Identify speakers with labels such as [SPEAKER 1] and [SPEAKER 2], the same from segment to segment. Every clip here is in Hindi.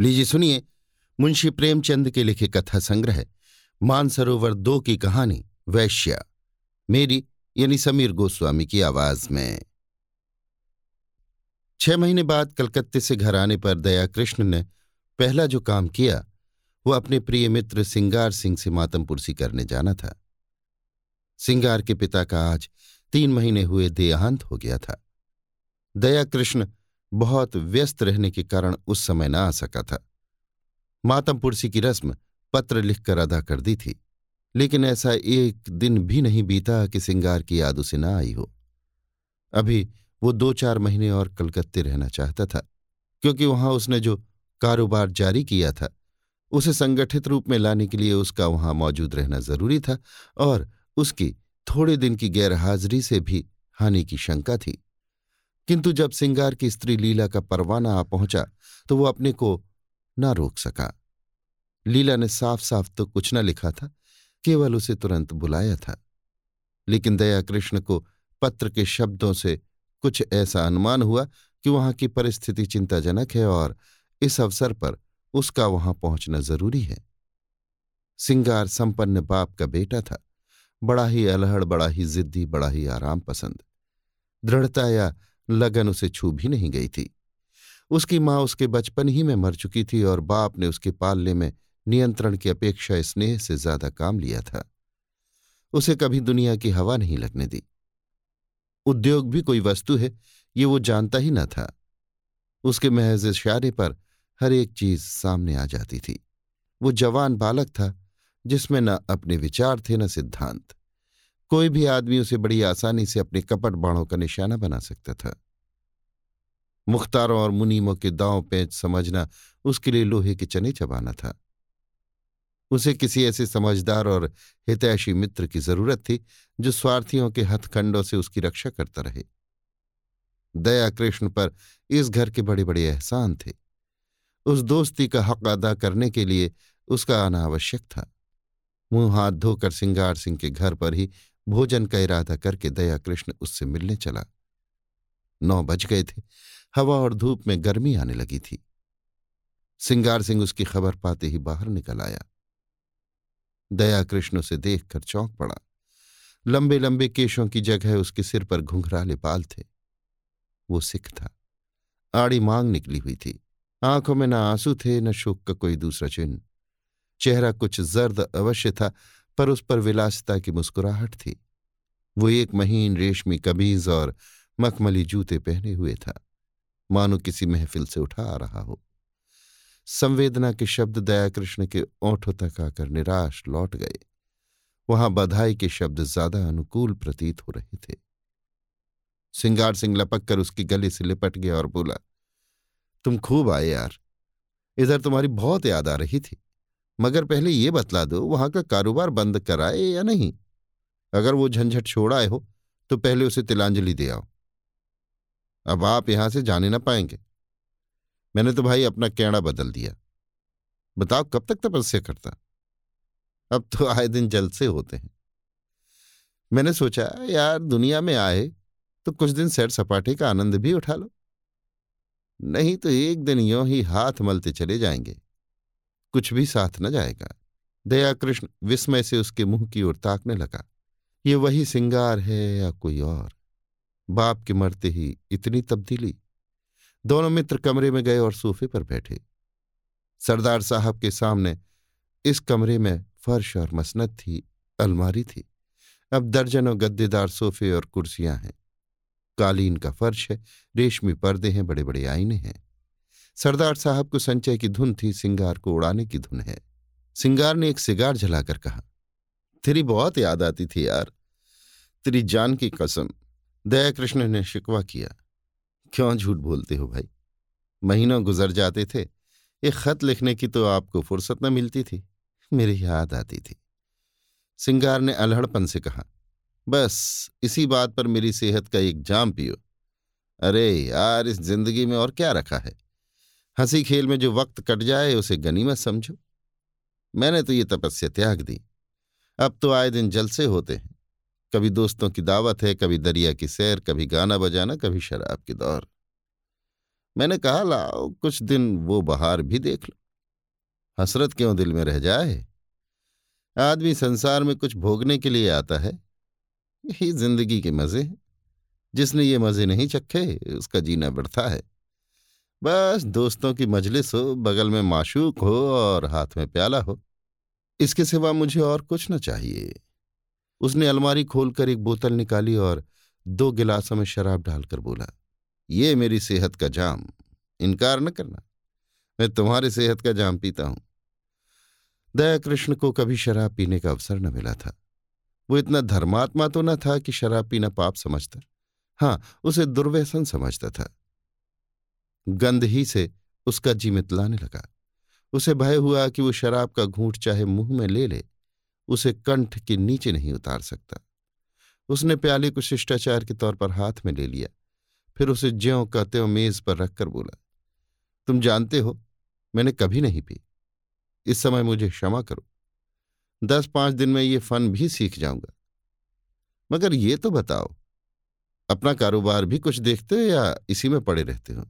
[SPEAKER 1] लीजिए सुनिए, मुंशी प्रेमचंद के लिखे कथा संग्रह, मानसरोवर दो की कहानी, वैश्या। मेरी, यानी समीर गोस्वामी की आवाज़ में। छह महीने बाद कलकत्ते से घर आने पर दया कृष्ण ने पहला जो काम किया, वो अपने प्रिय मित्र सिंगार सिंह से मातमपुरसी करने जाना था। सिंगार के पिता का आज तीन महीने हुए देहांत हो गया था। दया कृष्ण बहुत व्यस्त रहने के कारण उस समय न आ सका था। मातमपुरसी की रस्म पत्र लिखकर अदा कर दी थी, लेकिन ऐसा एक दिन भी नहीं बीता कि सिंगार की याद उसे न आई हो। अभी वो दो चार महीने और कलकत्ते रहना चाहता था, क्योंकि वहाँ उसने जो कारोबार जारी किया था, उसे संगठित रूप में लाने के लिए उसका वहाँ मौजूद रहना ज़रूरी था और उसकी थोड़े दिन की गैरहाजिरी से भी हानि की शंका थी। किंतु जब सिंगार की स्त्री लीला का परवाना आ पहुँचा तो वो अपने को न रोक सका। लीला ने साफ़ साफ़ तो कुछ न लिखा था, केवल उसे तुरंत बुलाया था। लेकिन दया कृष्ण को पत्र के शब्दों से कुछ ऐसा अनुमान हुआ कि वहाँ की परिस्थिति चिंताजनक है और इस अवसर पर उसका वहाँ पहुँचना ज़रूरी है। सिंगार संपन्न बाप का बेटा था। बड़ा ही अलहड़, बड़ा ही जिद्दी, बड़ा ही आराम पसंद। दृढ़ता या लगन उसे छू भी नहीं गई थी। उसकी माँ उसके बचपन ही में मर चुकी थी और बाप ने उसके पालने में नियंत्रण की अपेक्षा स्नेह से ज़्यादा काम लिया था। उसे कभी दुनिया की हवा नहीं लगने दी। उद्योग भी कोई वस्तु है, ये वो जानता ही न था। उसके महज इशारे पर हर एक चीज़ सामने आ जाती थी। वो जवान बालक था, जिसमें न अपने विचार थे, न सिद्धांत। कोई भी आदमी उसे बड़ी आसानी से अपने कपट बाणों का निशाना बना सकता था। मुख्तारों और मुनीमों के दांव पेंच समझना उसके लिए लोहे के चने चबाना था। उसे किसी ऐसे समझदार और हितैषी मित्र की ज़रूरत थी, जो स्वार्थियों के हथखंडों से उसकी रक्षा करता रहे। दया कृष्ण पर इस घर के बड़े बड़े एहसान थे। उस दोस्ती का हक अदा करने के लिए उसका आना आवश्यक था। मुँह हाथ धोकर सिंगार सिंह के घर पर ही भोजन का इरादा करके दया कृष्ण उससे मिलने चला। नौ बज गए थे। हवा और धूप में गर्मी आने लगी थी। सिंगार सिंह उसकी खबर पाते ही बाहर निकल आया। दया कृष्ण उसे देखकर चौंक पड़ा। लंबे लंबे केशों की जगह उसके सिर पर घुंघराले बाल थे। वो सिख था। आड़ी मांग निकली हुई थी। आँखों में न आँसू थे, न शोक का कोई दूसरा चिन्ह। चेहरा कुछ जर्द अवश्य था पर उस पर विलासिता की मुस्कुराहट थी। वो एक महीन रेशमी कमीज और मखमली जूते पहने हुए था। मानो किसी महफिल से उठा आ रहा हो। संवेदना के शब्द दयाकृष्ण के ओंठों तक आकर निराश लौट गए। वहाँ बधाई के शब्द ज़्यादा अनुकूल प्रतीत हो रहे थे। सिंगार सिंह लपक कर उसकी गले से लिपट गया और बोला, तुम खूब आए यार। इधर तुम्हारी बहुत याद आ रही थी। मगर पहले ये बतला दो, वहाँ का कारोबार बंद कराए या नहीं? अगर वो झंझट छोड़ आए हो तो पहले उसे तिलांजलि दे आओ। अब आप यहाँ से जाने ना पाएँगे। मैंने तो भाई अपना कैड़ा बदल दिया। बताओ, कब तक तपस्या करता? अब तो आए दिन जल से होते हैं। मैंने सोचा, यार, दुनिया में आए तो कुछ दिन सैर सपाटे का आनंद भी उठा लो। नहीं तो एक दिन यों ही हाथ मलते चले जाएँगे। कुछ भी साथ न जाएगा। दया कृष्ण विस्मय से उसके मुँह की ओर ताकने लगा। ये वही सिंगार है या कोई और? बाप के मरते ही इतनी तब्दीली। दोनों मित्र कमरे में गए और सोफे पर बैठे। सरदार साहब के सामने इस कमरे में फर्श और मसनत थी, अलमारी थी। अब दर्जनों गद्देदार सोफे और कुर्सियाँ हैं। कालीन का फर्श है, रेशमी पर्दे हैं बड़े बड़े आईने हैं। सरदार साहब को संचय की धुन थी, सिंगार को उड़ाने की धुन है। सिंगार ने एक सिगार जलाकर कहा, तेरी बहुत याद आती थी यार, तेरी जान की कसम। दया कृष्ण ने शिकवा किया, क्यों झूठ बोलते हो भाई? महीनों गुजर जाते थे, एक खत लिखने की तो आपको फुर्सत न मिलती थी। मेरी याद आती थी। सिंगार ने अलहड़पन से कहा, बस, इसी बात पर मेरी सेहत का एक जाम पियो। अरे यार, इस ज़िंदगी में और क्या रखा है? हँसी खेल में जो वक्त कट जाए, उसे गनीमत समझो। मैंने तो ये तपस्या त्याग दी। अब तो आए दिन जलसे होते हैं। कभी दोस्तों की दावत है, कभी दरिया की सैर, कभी गाना बजाना, कभी शराब की दौर मैंने कहा, लाओ, कुछ दिन वो बहार भी देख लो। हसरत क्यों दिल में रह जाए? आदमी संसार में कुछ भोगने के लिए आता है। यही ज़िंदगी के मज़े हैं। जिसने ये मज़े नहीं चखे, उसका जीना बढ़ता है। बस दोस्तों की मजलिस हो, बगल में माशूक हो और हाथ में प्याला हो। इसके सिवा मुझे और कुछ न चाहिए। उसने अलमारी खोलकर एक बोतल निकाली और दो गिलासों में शराब डालकर बोला, ये मेरी सेहत का जाम, इनकार न करना। मैं तुम्हारी सेहत का जाम पीता हूँ। दया कृष्ण को कभी शराब पीने का अवसर न मिला था। वो इतना धर्मात्मा तो न था कि शराब पीना पाप समझता। हाँ उसे दुर्व्यसन समझता था। गंध ही से उसका जी मितलाने लगा। उसे भय हुआ कि वो शराब का घूंट चाहे मुँह में ले ले, उसे कंठ के नीचे नहीं उतार सकता। उसने प्याले को शिष्टाचार के तौर पर हाथ में ले लिया, फिर उसे ज्यों का त्यों मेज पर रखकर बोला, तुम जानते हो, मैंने कभी नहीं पी। इस समय मुझे क्षमा करो। दस पाँच दिन में ये फन भी सीख जाऊँगा। मगर ये तो बताओ, अपना कारोबार भी कुछ देखते हो या इसी में पड़े रहते हो?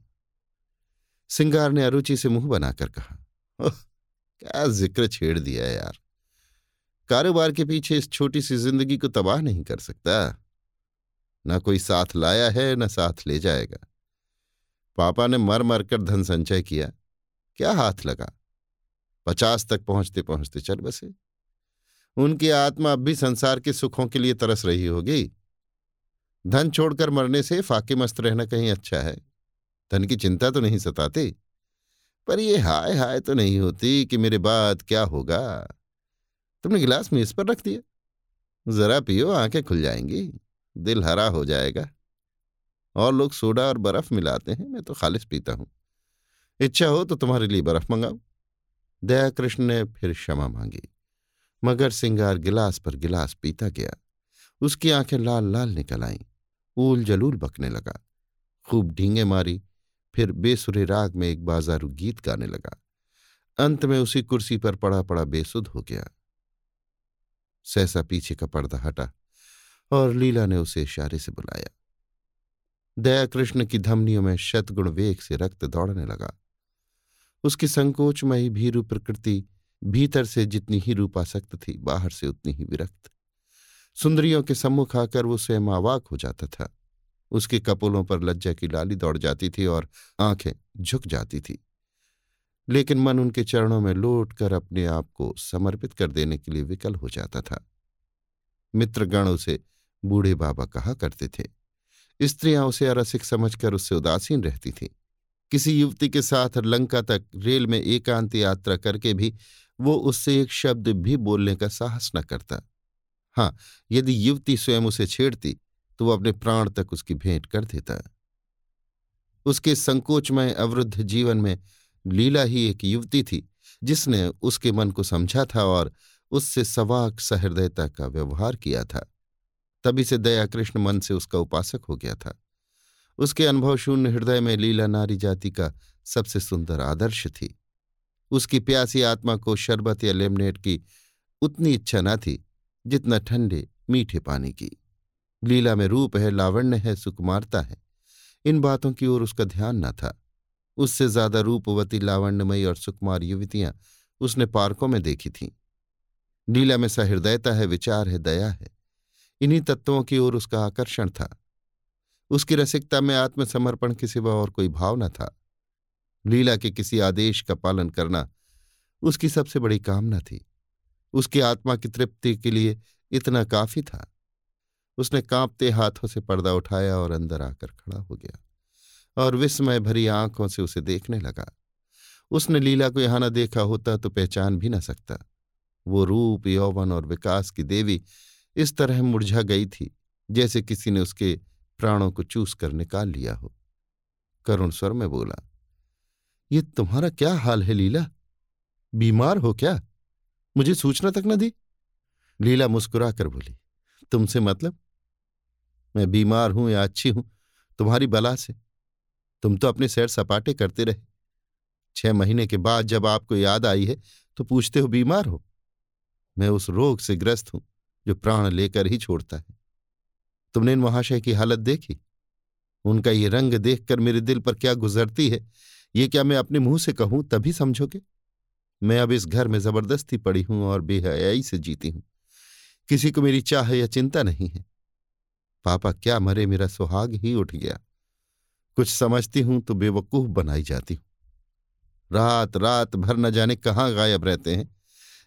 [SPEAKER 1] सिंगार ने अरुचि से मुँह बनाकर कहा क्या ज़िक्र छेड़ दिया यार। कारोबार के पीछे इस छोटी सी ज़िंदगी को तबाह नहीं कर सकता। न कोई साथ लाया है, न साथ ले जाएगा। पापा ने मर मर कर धन संचय किया। क्या हाथ लगा? पचास तक पहुँचते पहुँचते चल बसे। उनकी आत्मा अब भी संसार के सुखों के लिए तरस रही होगी। धन छोड़कर मरने से फाके मस्त रहना कहीं अच्छा है। धन की चिंता तो नहीं सताती। पर ये हाय हाय तो नहीं होती कि मेरे बाद क्या होगा। तुमने गिलास मेज पर रख दिया। जरा पियो, आँखें खुल जाएँगी। दिल हरा हो जाएगा। और लोग सोडा और बर्फ़ मिलाते हैं। मैं तो खालिश पीता हूँ। इच्छा हो तो तुम्हारे लिए बर्फ़ मंगाऊं। दया कृष्ण ने फिर क्षमा मांगी। मगर सिंगार गिलास पर गिलास पीता गया। उसकी आँखें लाल लाल निकल आईं। ऊल जलूल बकने लगा। खूब ढींगे मारी। फिर बेसुरे राग में एक बाजारू गीत गाने लगा। अंत में उसी कुर्सी पर पड़ा पड़ा बेसुध हो गया। सहसा पीछे का पर्दा हटा और लीला ने उसे इशारे से बुलाया। दया कृष्ण की धमनियों में शतगुण वेग से रक्त दौड़ने लगा। उसकी संकोचमयी भीरू प्रकृति भीतर से जितनी ही रूपासक्त थी, बाहर से उतनी ही विरक्त। सुंदरियों के सम्मुख आकर वो स्वयं अवाक हो जाता था। उसके कपोलों पर लज्जा की लाली दौड़ जाती थी और आँखें झुक जाती थी। लेकिन मन उनके चरणों में लौट कर अपने आप को समर्पित कर देने के लिए विकल हो जाता था। मित्रगण उसे बूढ़े बाबा कहा करते थे। स्त्रियाँ उसे अरसिक समझकर उससे उदासीन रहती थीं। किसी युवती के साथ लंका तक रेल में एकांत यात्रा करके भी वो उससे एक शब्द भी बोलने का साहस न करता। हाँ यदि युवती स्वयं उसे छेड़ती तो वो अपने प्राण तक उसकी भेंट कर देता। उसके संकोचमय अवरुद्ध जीवन में लीला ही एक युवती थी, जिसने उसके मन को समझा था और उससे सवाक सहृदयता का व्यवहार किया था। तभी से दया कृष्ण मन से उसका उपासक हो गया था। उसके अनुभव शून्य हृदय में लीला नारी जाति का सबसे सुंदर आदर्श थी। उसकी प्यासी आत्मा को शरबत या लेमनेट की उतनी इच्छा न थी जितना ठंडे, मीठे पानी की। लीला में रूप है, लावण्य है, सुकुमारता है। इन बातों की ओर उसका ध्यान न था। उससे ज़्यादा रूपवती, लावण्यमयी और सुकुमार युवतियाँ उसने पार्कों में देखी थीं। लीला में सहृदयता है, विचार है, दया है। इन्हीं तत्वों की ओर उसका आकर्षण था। उसकी रसिकता में आत्मसमर्पण के सिवा और कोई भाव न था। लीला के किसी आदेश का पालन करना उसकी सबसे बड़ी कामना थी। उसकी आत्मा की तृप्ति के लिए इतना काफ़ी था। उसने कांपते हाथों से पर्दा उठाया और अंदर आकर खड़ा हो गया और विस्मय भरी आँखों से उसे देखने लगा। उसने लीला को यहाँ न देखा होता तो पहचान भी न सकता। वो रूप, यौवन और विकास की देवी इस तरह मुरझा गई थी जैसे किसी ने उसके प्राणों को चूस कर निकाल लिया हो। करुण स्वर में बोला, ये तुम्हारा क्या हाल है लीला? बीमार हो क्या? मुझे सूचना तक न दी? लीला मुस्कुरा कर बोली, तुमसे मतलब मैं बीमार हूँ या अच्छी हूँ, तुम्हारी बला से। तुम तो अपने सैर सपाटे करते रहे। छह महीने के बाद जब आपको याद आई है तो पूछते हो, बीमार हो? मैं उस रोग से ग्रस्त हूँ, जो प्राण लेकर ही छोड़ता है। तुमने इन महाशय की हालत देखी? उनका ये रंग देखकर मेरे दिल पर क्या गुजरती है? ये क्या मैं अपने मुँह से कहूँ, तभी समझोगे? मैं अब इस घर में ज़बरदस्ती पड़ी हूँ और बेहयाई से जीती हूँ। किसी को मेरी चाह या चिंता नहीं है। पापा, क्या मरे मेरा सुहाग ही उठ गया। कुछ समझती हूँ तो बेवकूफ़ बनाई जाती हूँ। रात रात भर न जाने कहाँ गायब रहते हैं।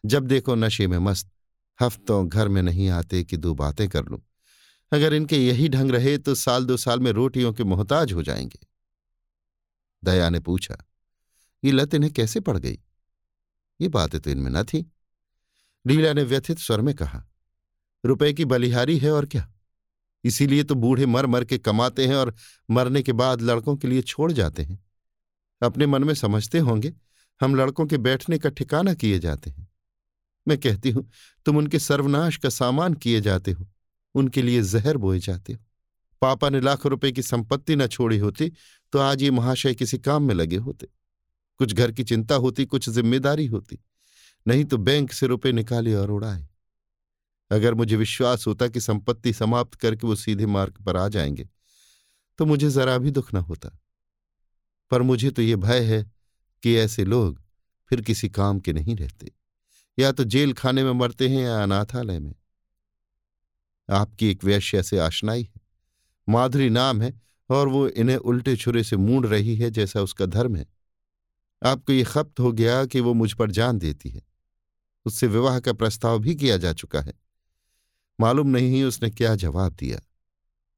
[SPEAKER 1] जब देखो नशे में मस्त, हफ्तों घर में नहीं आते कि दो बातें कर लूँ। अगर इनके यही ढंग रहे तो साल दो साल में रोटियों के मोहताज हो जाएँगे। दया ने पूछा, ये लत इन्हें कैसे पड़ गई? ये बातें तो इनमें न थी। लीला ने व्यथित स्वर में कहा, रुपए की बलिहारी है और क्या? इसीलिए तो बूढ़े मर मर के कमाते हैं और मरने के बाद लड़कों के लिए छोड़ जाते हैं। अपने मन में समझते होंगे, हम लड़कों के बैठने का ठिकाना किए जाते हैं। मैं कहती हूँ, तुम उनके सर्वनाश का सामान किए जाते हो, उनके लिए जहर बोए जाते हो। पापा ने लाख रुपए की संपत्ति न छोड़ी होती तो आज ये महाशय किसी काम में लगे होते। कुछ घर की चिंता होती, कुछ ज़िम्मेदारी होती, नहीं तो बैंक से रुपए निकाले और उड़ाए। अगर मुझे विश्वास होता कि संपत्ति समाप्त करके वो सीधे मार्ग पर आ जाएँगे तो मुझे जरा भी दुख न होता। पर मुझे तो ये भय है कि ऐसे लोग फिर किसी काम के नहीं रहते। या तो जेल खाने में मरते हैं या अनाथालय में। आपकी एक वैश्य से आशनाई है। माधुरी नाम है और वो इन्हें उल्टे छुरे से मूंड रही है जैसा उसका धर्म है। आपको ये खप्त हो गया कि वो मुझ पर जान देती है। उससे विवाह का प्रस्ताव भी किया जा चुका है। मालूम नहीं उसने क्या जवाब दिया।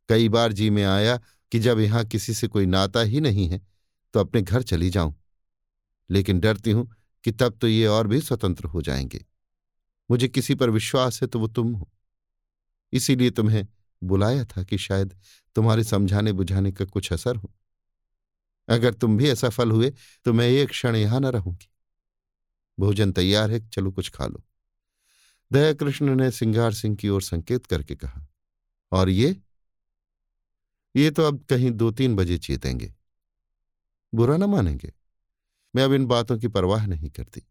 [SPEAKER 1] कई बार जी में आया कि जब यहाँ किसी से कोई नाता ही नहीं है तो अपने घर चली जाऊँ। लेकिन डरती हूँ कि तब तो ये और भी स्वतंत्र हो जाएँगे। मुझे किसी पर विश्वास है तो वो तुम हो। इसीलिए तुम्हें बुलाया था कि शायद तुम्हारे समझाने बुझाने का कुछ असर हो। अगर तुम भी असफल हुए तो मैं एक क्षण यहाँ न रहूँगी। भोजन तैयार है, चलो कुछ खा लो। दया कृष्ण ने सिंगार सिंह की ओर संकेत करके कहा, और ये? ये तो अब कहीं दो तीन बजे चेतेंगे। बुरा ना मानेंगे। मैं अब इन बातों की परवाह नहीं करती।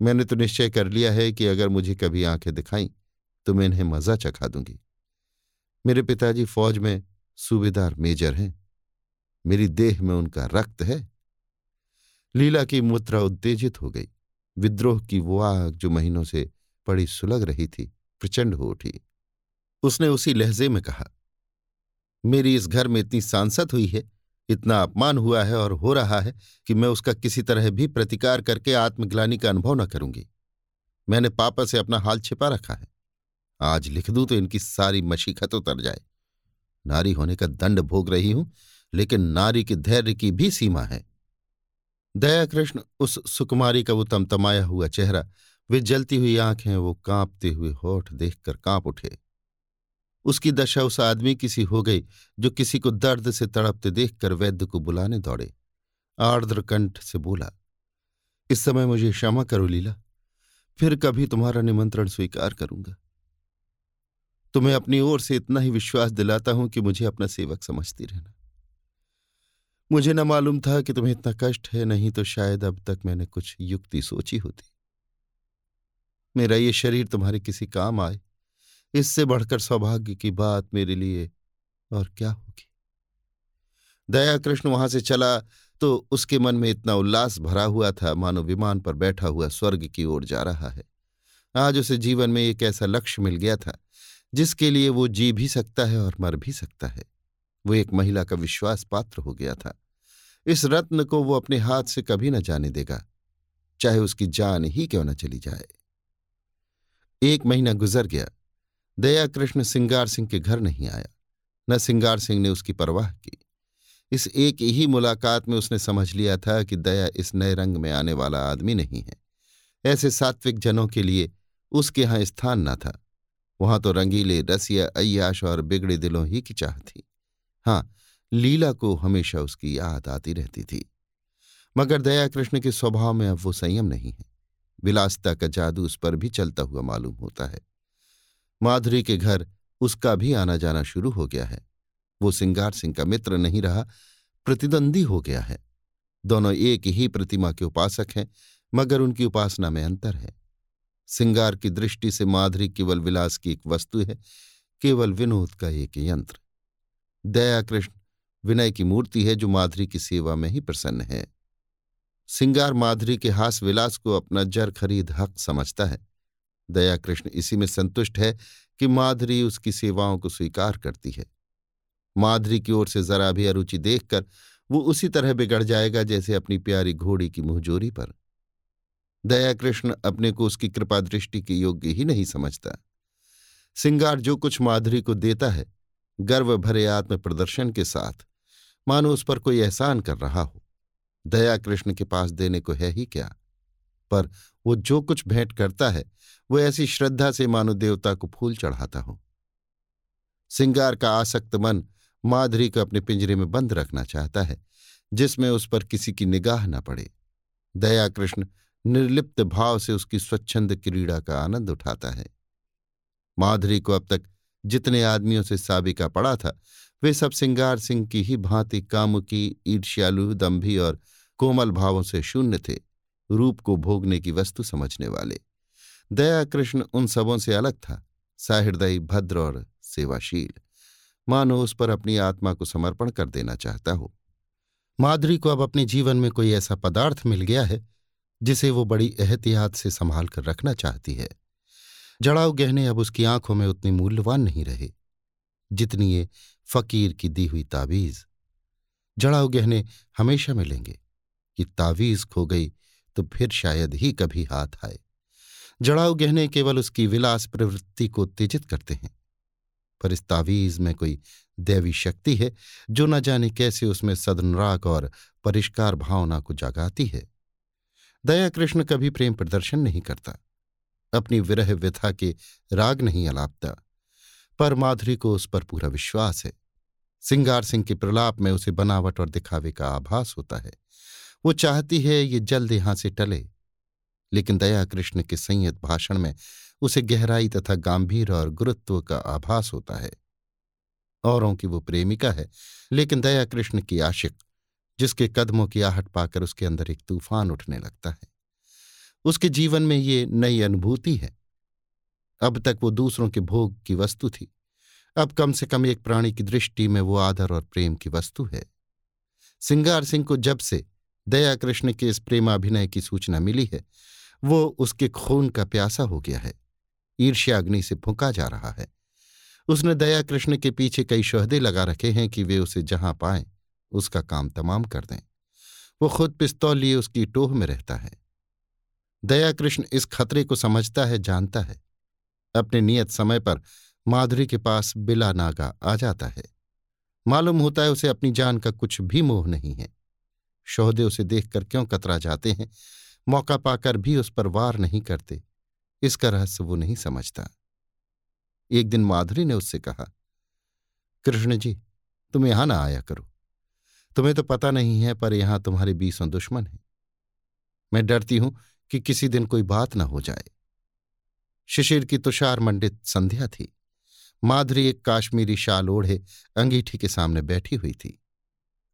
[SPEAKER 1] मैंने तो निश्चय कर लिया है कि अगर मुझे कभी आँखें दिखाई तो मैं इन्हें मज़ा चखा दूँगी। मेरे पिताजी फौज में सूबेदार मेजर हैं। मेरी देह में उनका रक्त है। लीला की मुद्रा उत्तेजित हो गई। विद्रोह की वो आग जो महीनों से पड़ी सुलग रही थी, प्रचंड हो उठी। उसने उसी लहजे में कहा, मेरी इस घर में इतनी सांसत हुई है, इतना अपमान हुआ है और हो रहा है कि मैं उसका किसी तरह भी प्रतिकार करके आत्मग्लानी का अनुभव न करूँगी। मैंने पापा से अपना हाल छिपा रखा है। आज लिख दूँ तो इनकी सारी मशीखत उतर जाए। नारी होने का दंड भोग रही हूँ, लेकिन नारी के धैर्य की भी सीमा है। दया कृष्ण उस सुकुमारी का वो तमतमाया हुआ चेहरा वे जलती हुई आँखें, वो कांपते हुए होठ देखकर काँप उठे। उसकी दशा उस आदमी की सी हो गई, जो किसी को दर्द से तड़पते देखकर वैद्य को बुलाने दौड़े। आर्द्र कंठ से बोला, इस समय मुझे क्षमा करो लीला, फिर कभी तुम्हारा निमंत्रण स्वीकार करूँगा। तुम्हें अपनी ओर से इतना ही विश्वास दिलाता हूँ कि मुझे अपना सेवक समझती रहना। मुझे न मालूम था कि तुम्हें इतना कष्ट है, नहीं तो शायद अब तक मैंने कुछ युक्ति सोची होती। मेरा ये शरीर तुम्हारे किसी काम आए। इससे बढ़कर सौभाग्य की बात मेरे लिए और क्या होगी? दया कृष्ण वहाँ से चला तो उसके मन में इतना उल्लास भरा हुआ था, मानो विमान पर बैठा हुआ स्वर्ग की ओर जा रहा है। आज उसे जीवन में एक ऐसा लक्ष्य मिल गया था, जिसके लिए वो जी भी सकता है और मर भी सकता है। वो एक महिला का विश्वास पात्र हो गया था। इस रत्न को वो अपने हाथ से कभी न जाने देगा, चाहे उसकी जान ही क्यों न चली जाए। एक महीना गुजर गया। दया कृष्ण सिंगार सिंह के घर नहीं आया। न सिंगार सिंह ने उसकी परवाह की। इस एक ही मुलाकात में उसने समझ लिया था कि दया इस नए रंग में आने वाला आदमी नहीं है। ऐसे सात्विक जनों के लिए उसके यहाँ स्थान न था। वहाँ तो रंगीले, रसिया, अय्याश और बिगड़े दिलों ही की चाह थी। हाँ लीला को हमेशा उसकी याद आती रहती थी। मगर दया कृष्ण के स्वभाव में अब वो संयम नहीं है। विलासता का जादू उस पर भी चलता हुआ मालूम होता है। माधुरी के घर उसका भी आना जाना शुरू हो गया है। वो सिंगार सिंह का मित्र नहीं रहा, प्रतिद्वंदी हो गया है। दोनों एक ही प्रतिमा के उपासक हैं, मगर उनकी उपासना में अंतर है। सिंगार की दृष्टि से माधुरी केवल विलास की एक वस्तु है, केवल विनोद का एक यंत्र। दया कृष्ण विनय की मूर्ति है जो माधुरी की सेवा में ही प्रसन्न है। सिंगार माधुरी के हास विलास को अपना जर खरीद हक समझता है। दया कृष्ण इसी में संतुष्ट है कि माधुरी उसकी सेवाओं को स्वीकार करती है। माधुरी की ओर से जरा भी अरुचि देखकर वो उसी तरह बिगड़ जाएगा जैसे अपनी प्यारी घोड़ी की मुंहजोरी पर। दया कृष्ण अपने को उसकी कृपा दृष्टि के योग्य ही नहीं समझता। सिंगार जो कुछ माधुरी को देता है, गर्व भरे आत्म प्रदर्शन के साथ, मानो उस पर कोई एहसान कर रहा हो। दया कृष्ण के पास देने को है ही क्या? पर वो जो कुछ भेंट करता है, वो ऐसी श्रद्धा से मानो देवता को फूल चढ़ाता हो। सिंगार का आसक्त मन माधुरी को अपने पिंजरे में बंद रखना चाहता है, जिसमें उस पर किसी की निगाह न पड़े। दया कृष्ण निर्लिप्त भाव से उसकी स्वच्छंद क्रीड़ा का आनंद उठाता है। माधुरी को अब तक जितने आदमियों से साबिका पड़ा था वे सब सिंगार सिंह की ही भांति कामुकी ईर्ष्यालु, दम्भी और कोमल भावों से शून्य थे, रूप को भोगने की वस्तु समझने वाले। दया कृष्ण उन सबों से अलग था, साहृदयी, भद्र और सेवाशील। मानो उस पर अपनी आत्मा को समर्पण कर देना चाहता हो। माधुरी को अब अपने जीवन में कोई ऐसा पदार्थ मिल गया है, जिसे वो बड़ी एहतियात से संभाल कर रखना चाहती है। जड़ाव गहने अब उसकी आँखों में उतनी मूल्यवान नहीं रहे। जितनी ये फकीर की दी हुई तावीज। जड़ाऊ गहने हमेशा मिलेंगे। कि तावीज खो गई तो फिर शायद ही कभी हाथ आए। जड़ाऊ गहने केवल उसकी विलास प्रवृत्ति को उत्तेजित करते हैं। पर इस तावीज में कोई दैवी शक्ति है जो न जाने कैसे उसमें सदनराग और परिष्कार भावना को जगाती है। दया कृष्ण कभी प्रेम प्रदर्शन नहीं करता। अपनी विरह व्यथा के राग नहीं अलापता। पर माधुरी को उस पर पूरा विश्वास है। सिंगार सिंह के प्रलाप में उसे बनावट और दिखावे का आभास होता है। वो चाहती है ये जल्द यहाँ से टले। लेकिन दया कृष्ण के संयत भाषण में उसे गहराई तथा गंभीर और गुरुत्व का आभास होता है। औरों की वो प्रेमिका है, लेकिन दया कृष्ण की आशिक, जिसके कदमों की आहट पाकर उसके अंदर एक तूफ़ान उठने लगता है। उसके जीवन में ये नई अनुभूति है। अब तक वो दूसरों के भोग की वस्तु थी। अब कम से कम एक प्राणी की दृष्टि में वो आदर और प्रेम की वस्तु है। सिंगार सिंह को जब से दया कृष्ण के इस प्रेमाभिनय की सूचना मिली है, वो उसके खून का प्यासा हो गया है। ईर्ष्याग्नि से फूका जा रहा है। उसने दया कृष्ण के पीछे कई शहदे लगा रखे हैं कि वे उसे जहाँ पाएँ, उसका काम तमाम कर दें। वो खुद पिस्तौल लिए उसकी टोह में रहता है। दया कृष्ण इस खतरे को समझता है, जानता है। अपने नियत समय पर माधुरी के पास बिला नागा आ जाता है। मालूम होता है उसे अपनी जान का कुछ भी मोह नहीं है। शोहदे उसे देखकर क्यों कतरा जाते हैं? मौका पाकर भी उस पर वार नहीं करते। इसका रहस्य वो नहीं समझता। एक दिन माधुरी ने उससे कहा, कृष्ण जी, तुम यहाँ ना आया करो। तुम्हें तो पता नहीं है, पर यहाँ तुम्हारे बीसों दुश्मन हैं। मैं डरती हूँ कि किसी दिन कोई बात ना हो जाए। शिशिर की तुषार मंडित संध्या थी। माधुरी एक काश्मीरी शाल ओढ़े अंगीठी के सामने बैठी हुई थी।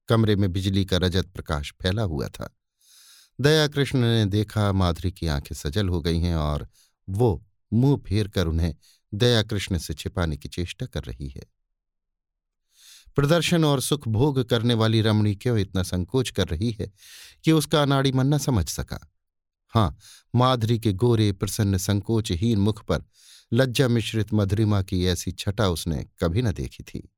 [SPEAKER 1] कमरे में बिजली का रजत प्रकाश फैला हुआ था। दया कृष्ण ने देखा माधुरी की आँखें सजल हो गई हैं और वो मुँह फेर कर उन्हें दया कृष्ण से छिपाने की चेष्टा कर रही है। प्रदर्शन और सुख भोग करने वाली रमणी क्यों इतना संकोच कर रही है कि उसका अनाड़ी मन न समझ सका? हाँ माधुरी के गोरे, प्रसन्न, संकोचहीन मुख पर लज्जा मिश्रित मधुरिमा की ऐसी छटा उसने कभी न देखी थी।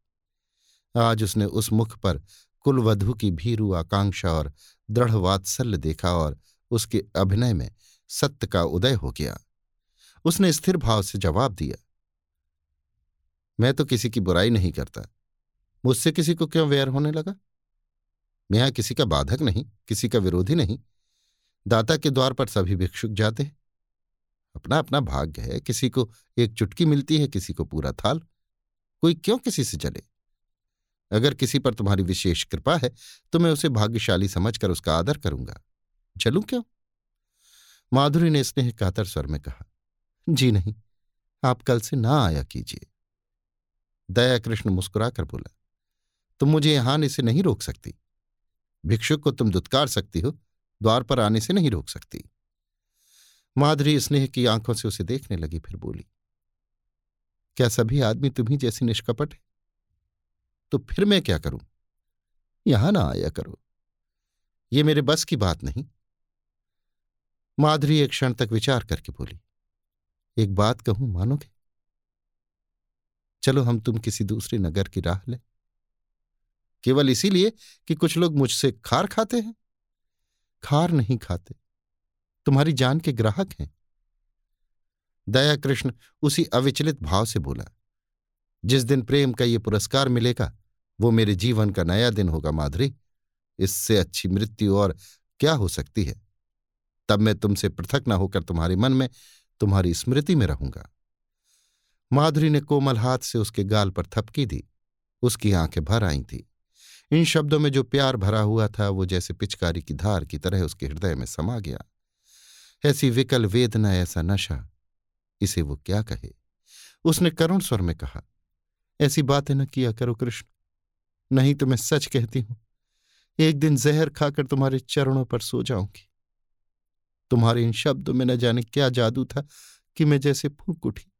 [SPEAKER 1] आज उसने उस मुख पर कुलवधु की भीरु आकांक्षा और दृढ़ वात्सल्य देखा और उसके अभिनय में सत्य का उदय हो गया। उसने स्थिर भाव से जवाब दिया, मैं तो किसी की बुराई नहीं करता। मुझसे किसी को क्यों वैर होने लगा? मैं किसी का बाधक नहीं, किसी का विरोधी नहीं। दाता के द्वार पर सभी भिक्षुक जाते हैं। अपना अपना भाग्य है, किसी को एक चुटकी मिलती है, किसी को पूरा थाल। कोई क्यों किसी से जले? अगर किसी पर तुम्हारी विशेष कृपा है तो मैं उसे भाग्यशाली समझकर उसका आदर करूँगा। चलूँ क्यों? माधुरी ने स्नेह कातर स्वर में कहा, जी नहीं, आप कल से ना आया कीजिए। दया कृष्ण मुस्कुराकर बोला, तुम मुझे यहाँ से नहीं रोक सकती। भिक्षुक को तुम दुत्कार सकती हो द्वार पर आने से नहीं रोक सकती। माधुरी स्नेह की आँखों से उसे देखने लगी, फिर बोली, क्या सभी आदमी तुम्ही जैसी निष्कपट है? तो फिर मैं क्या करूँ? यहाँ ना आया करो। ये मेरे बस की बात नहीं। माधुरी एक क्षण तक विचार करके बोली, एक बात कहूँ, मानोगे? चलो, हम तुम किसी दूसरे नगर की राह ले। केवल इसीलिए कि कुछ लोग मुझसे खार खाते हैं। खार नहीं खाते। तुम्हारी जान के ग्राहक हैं। दया कृष्ण उसी अविचलित भाव से बोला, जिस दिन प्रेम का ये पुरस्कार मिलेगा, वो मेरे जीवन का नया दिन होगा, माधुरी। इससे अच्छी मृत्यु और क्या हो सकती है? तब मैं तुमसे पृथक न होकर तुम्हारे मन में तुम्हारी स्मृति में रहूँगा। माधुरी ने कोमल हाथ से उसके गाल पर थपकी दी, उसकी आँखें भर आई थी। इन शब्दों में जो प्यार भरा हुआ था, वो जैसे पिचकारी की धार की तरह उसके हृदय में समा गया। ऐसी विकल वेदना, ऐसा नशा, इसे वो क्या कहे? उसने करुण स्वर में कहा, ऐसी बातें न किया करो कृष्ण। नहीं तो मैं सच कहती हूँ, एक दिन जहर खाकर तुम्हारे चरणों पर सो जाऊँगी। तुम्हारे इन शब्दों में न जाने क्या जादू था कि मैं जैसे फूक उठी।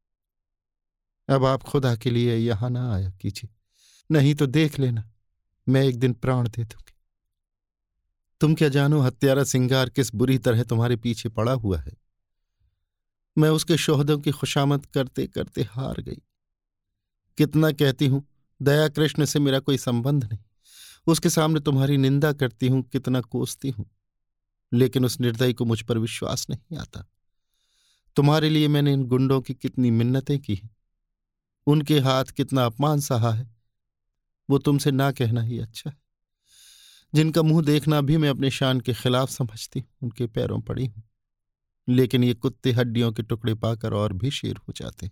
[SPEAKER 1] अब आप खुदा के लिए यहाँ ना आया कीजिए, नहीं तो देख लेना। मैं एक दिन प्राण दे दूँगी। तुम क्या जानो, हत्यारा सिंगार किस बुरी तरह तुम्हारे पीछे पड़ा हुआ है? मैं उसके शोहदों की खुशामद करते करते हार गई। कितना कहती हूँ, दया कृष्ण से मेरा कोई संबंध नहीं। उसके सामने तुम्हारी निंदा करती हूँ, कितना कोसती हूँ। लेकिन उस निर्दयी को मुझ पर विश्वास नहीं आता। तुम्हारे लिए मैंने इन गुंडों की कितनी मिन्नतें की हैं। उनके हाथ कितना अपमान सहा है। वो तुमसे ना कहना ही अच्छा है। जिनका मुँह देखना भी मैं अपने शान के खिलाफ समझती उनके पैरों पड़ी हूँ। लेकिन ये कुत्ते हड्डियों के टुकड़े पाकर और भी शेर हो जाते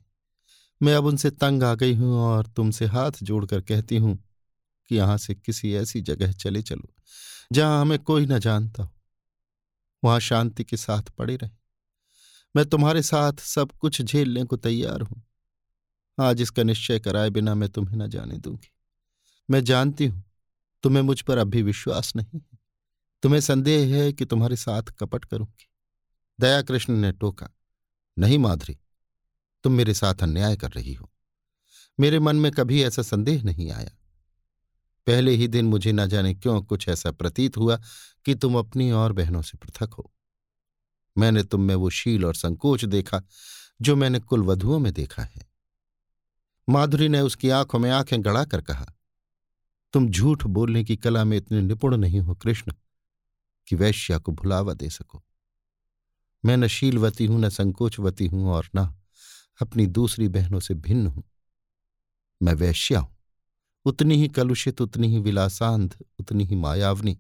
[SPEAKER 1] मैं अब उनसे तंग आ गई हूँ और तुमसे हाथ जोड़कर कहती हूँ कि यहाँ से किसी ऐसी जगह चले चलो, जहाँ हमें कोई न जानता हो। वहाँ शांति के साथ पड़े रहे। मैं तुम्हारे साथ सब कुछ झेलने को तैयार हूँ। आज इसका निश्चय कराए बिना मैं तुम्हें न जाने दूँगी। मैं जानती हूँ, तुम्हें मुझ पर अब भी विश्वास नहीं है। तुम्हें संदेह है कि तुम्हारे साथ कपट करूँगी। दया कृष्ण ने टोका, नहीं माधुरी, तुम मेरे साथ अन्याय कर रही हो। मेरे मन में कभी ऐसा संदेह नहीं आया। पहले ही दिन मुझे न जाने क्यों कुछ ऐसा प्रतीत हुआ कि तुम अपनी और बहनों से पृथक हो। मैंने तुम में वो शील और संकोच देखा, जो मैंने कुल वधुओं में देखा है। माधुरी ने उसकी आँखों में आँखें गड़ाकर कहा तुम झूठ बोलने की कला में इतने निपुण नहीं हो, कृष्ण, कि वैश्या को भुलावा दे सको। मैं न शीलवती हूँ, न संकोचवती हूँ और न अपनी दूसरी बहनों से भिन्न हूँ। मैं वैश्या हूँ। उतनी ही कलुषित, उतनी ही विलासांध, उतनी ही मायावनी,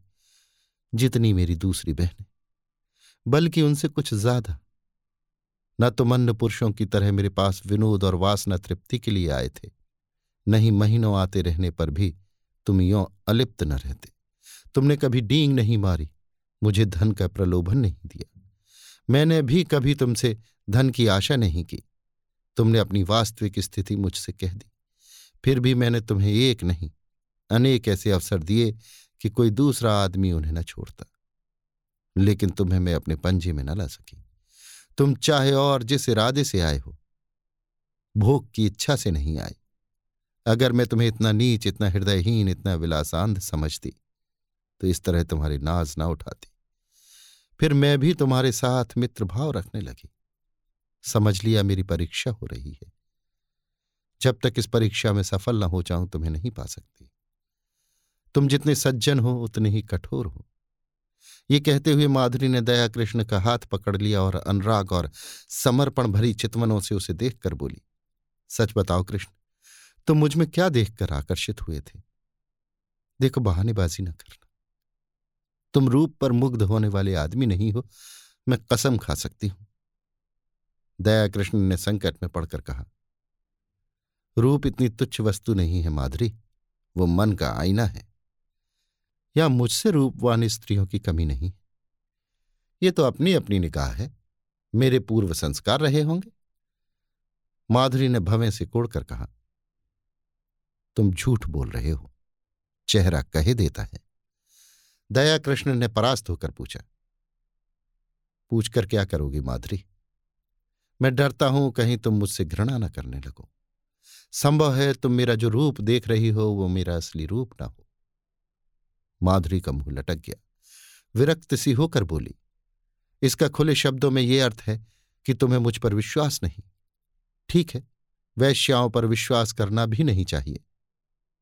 [SPEAKER 1] जितनी मेरी दूसरी बहनें। बल्कि उनसे कुछ ज़्यादा। न तो मन्न पुरुषों की तरह मेरे पास विनोद और वासना तृप्ति के लिए आए थे। नहीं महीनों आते रहने पर भी तुम यों अलिप्त न रहते। तुमने कभी डींग नहीं मारी, मुझे धन का प्रलोभन नहीं दिया। मैंने भी कभी तुमसे धन की आशा नहीं की। तुमने अपनी वास्तविक स्थिति मुझसे कह दी। फिर भी मैंने तुम्हें एक नहीं, अनेक ऐसे अवसर दिए कि कोई दूसरा आदमी उन्हें न छोड़ता। लेकिन तुम्हें मैं अपने पंजे में न ला सकी। तुम चाहे और जिस इरादे से आए हो, भोग की इच्छा से नहीं आए। अगर मैं तुम्हें इतना नीच, इतना हृदयहीन, इतना विलासांध समझती तो इस तरह तुम्हारी नाज ना उठाती। फिर मैं भी तुम्हारे साथ मित्र भाव रखने लगी। समझ लिया मेरी परीक्षा हो रही है। जब तक इस परीक्षा में सफल न हो जाऊँ, तुम्हें नहीं पा सकती। तुम जितने सज्जन हो, उतने ही कठोर हो। ये कहते हुए माधुरी ने दया कृष्ण का हाथ पकड़ लिया और अनुराग और समर्पण भरी चितवनों से उसे देखकर बोली, सच बताओ कृष्ण तुम मुझमें क्या देखकर आकर्षित हुए थे? देखो, बहानेबाजी न करना। तुम रूप पर मुग्ध होने वाले आदमी नहीं हो, मैं कसम खा सकती हूँ। दया कृष्ण ने संकट में पड़कर कहा, रूप इतनी तुच्छ वस्तु नहीं है माधुरी, वो मन का आईना है। या मुझसे रूपवान स्त्रियों की कमी नहीं? ये तो अपनी अपनी निकाह है, मेरे पूर्व संस्कार रहे होंगे। माधुरी ने भवें से कोड़कर कहा तुम झूठ बोल रहे हो। चेहरा कहे देता है। दया कृष्ण ने परास्त होकर पूछा, पूछकर क्या करोगी माधुरी? मैं डरता हूँ, कहीं तुम मुझसे घृणा न करने लगो। संभव है तुम मेरा जो रूप देख रही हो, वो मेरा असली रूप ना हो। माधुरी का मुँह लटक गया। विरक्त सी होकर बोली, इसका खुले शब्दों में ये अर्थ है कि तुम्हें मुझ पर विश्वास नहीं। ठीक है, वैश्याओं पर विश्वास करना भी नहीं चाहिए।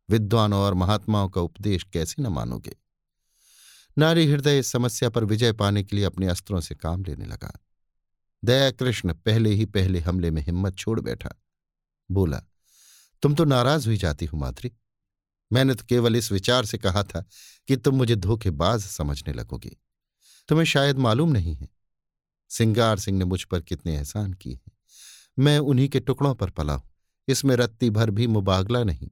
[SPEAKER 1] विद्वानों और महात्माओं का उपदेश कैसे न मानोगे। नारी हृदय इस समस्या पर विजय पाने के लिए अपने अस्त्रों से काम लेने लगा। दया कृष्ण पहले ही पहले हमले में हिम्मत छोड़ बैठा। बोला, तुम तो नाराज़ हुई जाती हो माधुरी। मैंने तो केवल इस विचार से कहा था कि तुम मुझे धोखेबाज समझने लगोगी। तुम्हें शायद मालूम नहीं है, सिंगार सिंह ने मुझ पर कितने एहसान किए हैं। मैं उन्हीं के टुकड़ों पर पला हूँ। इसमें रत्ती भर भी मुबागला नहीं।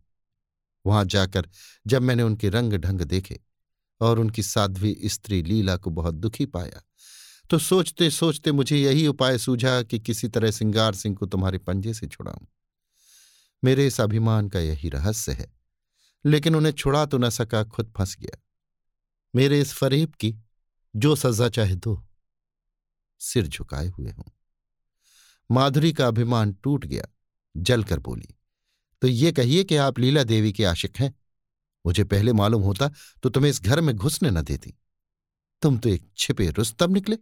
[SPEAKER 1] वहाँ जाकर जब मैंने उनके रंग ढंग देखे और उनकी साध्वी स्त्री लीला को बहुत दुखी पाया तो सोचते सोचते मुझे यही उपाय सूझा कि किसी तरह सिंगार सिंह को तुम्हारे पंजे से छुड़ाऊं। मेरे इस अभिमान का यही रहस्य है, लेकिन उन्हें छुड़ा तो न सका, खुद फंस गया। मेरे इस फरेब की जो सजा चाहे दो, सिर झुकाए हुए हूँ। माधुरी का अभिमान टूट गया, जलकर बोली तो ये कहिए कि आप लीला देवी के आशिक हैं। मुझे पहले मालूम होता तो तुम्हें इस घर में घुसने न देती। तुम तो एक छिपे रुस्तम निकले।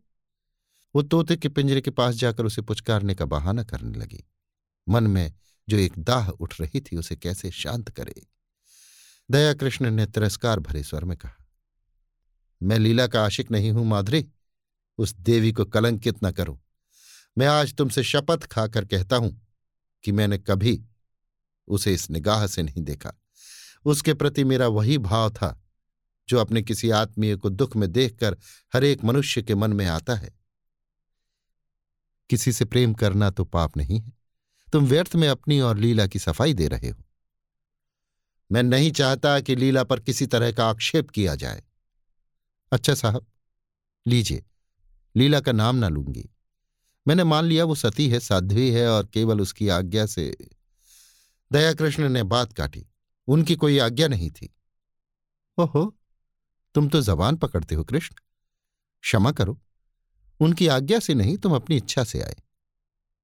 [SPEAKER 1] वो तोते के पिंजरे के पास जाकर उसे पुचकारने का बहाना करने लगी। मन में जो एक दाह उठ रही थी उसे कैसे शांत करे। दया कृष्ण ने तिरस्कार भरे स्वर में कहा, मैं लीला का आशिक नहीं हूँ, माधुरी। उस देवी को कलंकित न करो। मैं आज तुमसे शपथ खाकर कहता हूँ कि मैंने कभी उसे इस निगाह से नहीं देखा। उसके प्रति मेरा वही भाव था, जो अपने किसी आत्मीय को दुख में देखकर हर एक मनुष्य के मन में आता है। किसी से प्रेम करना तो पाप नहीं है। तुम व्यर्थ में अपनी और लीला की सफ़ाई दे रहे हो। मैं नहीं चाहता कि लीला पर किसी तरह का आक्षेप किया जाए। अच्छा साहब, लीजिए, लीला का नाम ना लूँगी। मैंने मान लिया वो सती है, साध्वी है और केवल उसकी आज्ञा से दयाकृष्ण ने बात काटी। उनकी कोई आज्ञा नहीं थी। ओहो, तुम तो जबान पकड़ते हो कृष्ण। क्षमा करो। उनकी आज्ञा से नहीं तुम अपनी इच्छा से आए।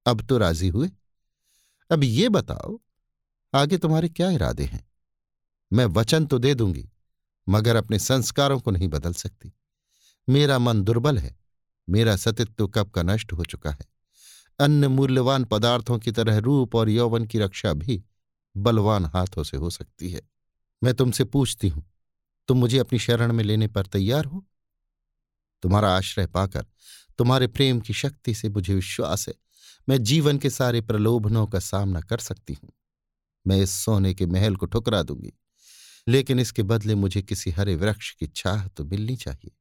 [SPEAKER 1] अब तो राज़ी हुए। अब ये बताओ, आगे तुम्हारे क्या इरादे हैं? मैं वचन तो दे दूँगी, मगर अपने संस्कारों को नहीं बदल सकती। मेरा मन दुर्बल है। मेरा सतित्व कब का नष्ट हो चुका है। अन्य मूल्यवान पदार्थों की तरह रूप और यौवन की रक्षा भी बलवान हाथों से हो सकती है। मैं तुमसे पूछती हूँ, तुम मुझे अपनी शरण में लेने पर तैयार हो? तुम्हारा आश्रय पाकर, तुम्हारे प्रेम की शक्ति से मुझे विश्वास है। मैं जीवन के सारे प्रलोभनों का सामना कर सकती हूँ। मैं इस सोने के महल को ठुकरा दूँगी, लेकिन इसके बदले मुझे किसी हरे वृक्ष की छाह तो मिलनी चाहिए।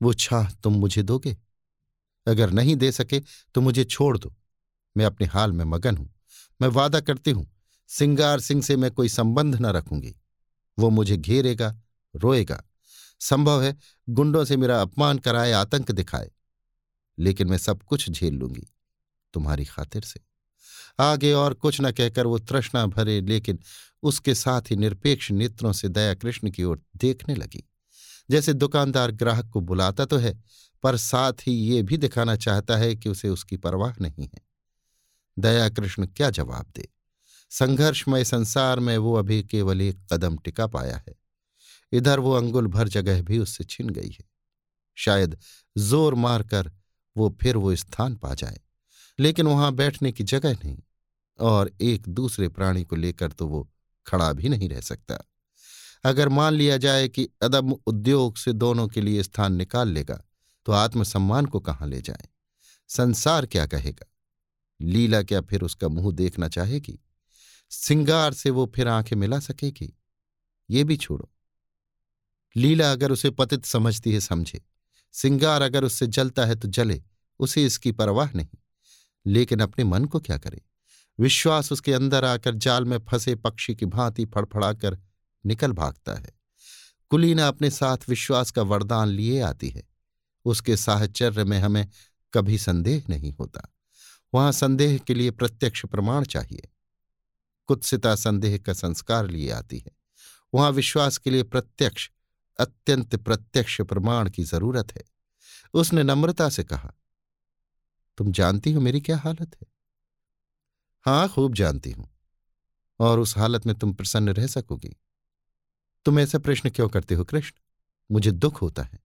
[SPEAKER 1] वो छाह तुम मुझे दोगे? अगर नहीं दे सके तो मुझे छोड़ दो। मैं अपने हाल में मगन हूँ। मैं वादा करती हूँ सिंगार सिंह से मैं कोई संबंध न रखूँगी। वो मुझे घेरेगा, रोएगा। संभव है गुंडों से मेरा अपमान कराए, आतंक दिखाए। लेकिन मैं सब कुछ झेल लूँगी तुम्हारी खातिर से। आगे और कुछ न कहकर वो तृष्णा भरे, लेकिन उसके साथ ही निरपेक्ष नेत्रों से दया कृष्ण की ओर देखने लगी। जैसे दुकानदार ग्राहक को बुलाता तो है, पर साथ ही ये भी दिखाना चाहता है कि उसे उसकी परवाह नहीं है। दया कृष्ण क्या जवाब दे? संघर्षमय संसार में वो अभी केवल एक कदम टिका पाया है। इधर वो अंगुल भर जगह भी उससे छिन गई है। शायद ज़ोर मारकर वो फिर वो स्थान पा जाए, लेकिन वहाँ बैठने की जगह नहीं और एक दूसरे प्राणी को लेकर तो वो खड़ा भी नहीं रह सकता। अगर मान लिया जाए कि अदम उद्योग से दोनों के लिए स्थान निकाल लेगा तो आत्मसम्मान को कहाँ ले जाए? संसार क्या कहेगा? लीला क्या फिर उसका मुँह देखना चाहेगी? सिंगार से वो फिर आँखें मिला सकेगी। ये भी छोड़ो। लीला अगर उसे पतित समझती है, समझे। सिंगार अगर उससे जलता है तो जले। उसे इसकी परवाह नहीं। लेकिन अपने मन को क्या करे? विश्वास उसके अंदर आकर जाल में फंसे पक्षी की भांति फड़फड़ाकर निकल भागता है। कुलीना अपने साथ विश्वास का वरदान लिए आती है। उसके साहचर्य में हमें कभी संदेह नहीं होता। वहाँ संदेह के लिए प्रत्यक्ष प्रमाण चाहिए। कुत्सिता संदेह का संस्कार लिए आती है। वहाँ विश्वास के लिए प्रत्यक्ष, अत्यंत प्रत्यक्ष प्रमाण की ज़रूरत है। उसने नम्रता से कहा, तुम जानती हो मेरी क्या हालत है? हाँ, खूब जानती हूँ। और उस हालत में तुम प्रसन्न रह सकोगी। तुम ऐसा प्रश्न क्यों करते हो कृष्ण? मुझे दुख होता है।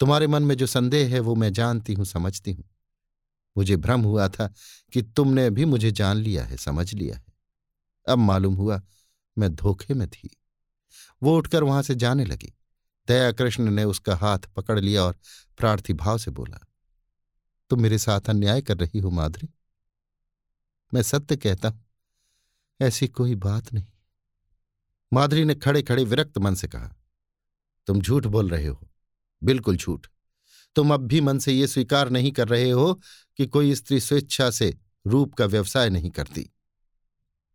[SPEAKER 1] तुम्हारे मन में जो संदेह है, वो मैं जानती हूँ, समझती हूँ। मुझे भ्रम हुआ था कि तुमने भी मुझे जान लिया है, समझ लिया है। अब मालूम हुआ मैं धोखे में थी। वो उठकर वहाँ से जाने लगी। दया कृष्ण ने उसका हाथ पकड़ लिया और प्रार्थी भाव से बोला, तुम मेरे साथ अन्याय कर रही हो, माधुरी। मैं सत्य कहता हूँ, ऐसी कोई बात नहीं। माधुरी ने खड़े खड़े विरक्त मन से कहा, तुम झूठ बोल रहे हो। बिल्कुल झूठ। तुम अब भी मन से ये स्वीकार नहीं कर रहे हो कि कोई स्त्री स्वेच्छा से रूप का व्यवसाय नहीं करती।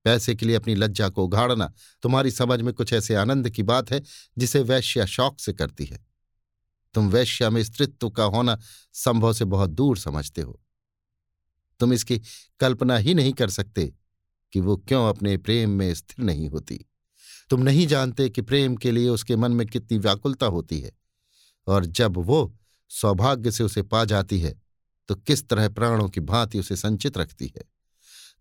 [SPEAKER 1] पैसे के लिए अपनी लज्जा को उघाड़ना तुम्हारी समझ में कुछ ऐसे आनंद की बात है जिसे वैश्या शौक से करती है। तुम वैश्या में स्त्रित्व का होना संभव से बहुत दूर समझते हो। तुम इसकी कल्पना ही नहीं कर सकते कि वो क्यों अपने प्रेम में स्थिर नहीं होती। तुम नहीं जानते कि प्रेम के लिए उसके मन में कितनी व्याकुलता होती है और जब वो सौभाग्य से उसे पा जाती है तो किस तरह प्राणों की भांति उसे संचित रखती है।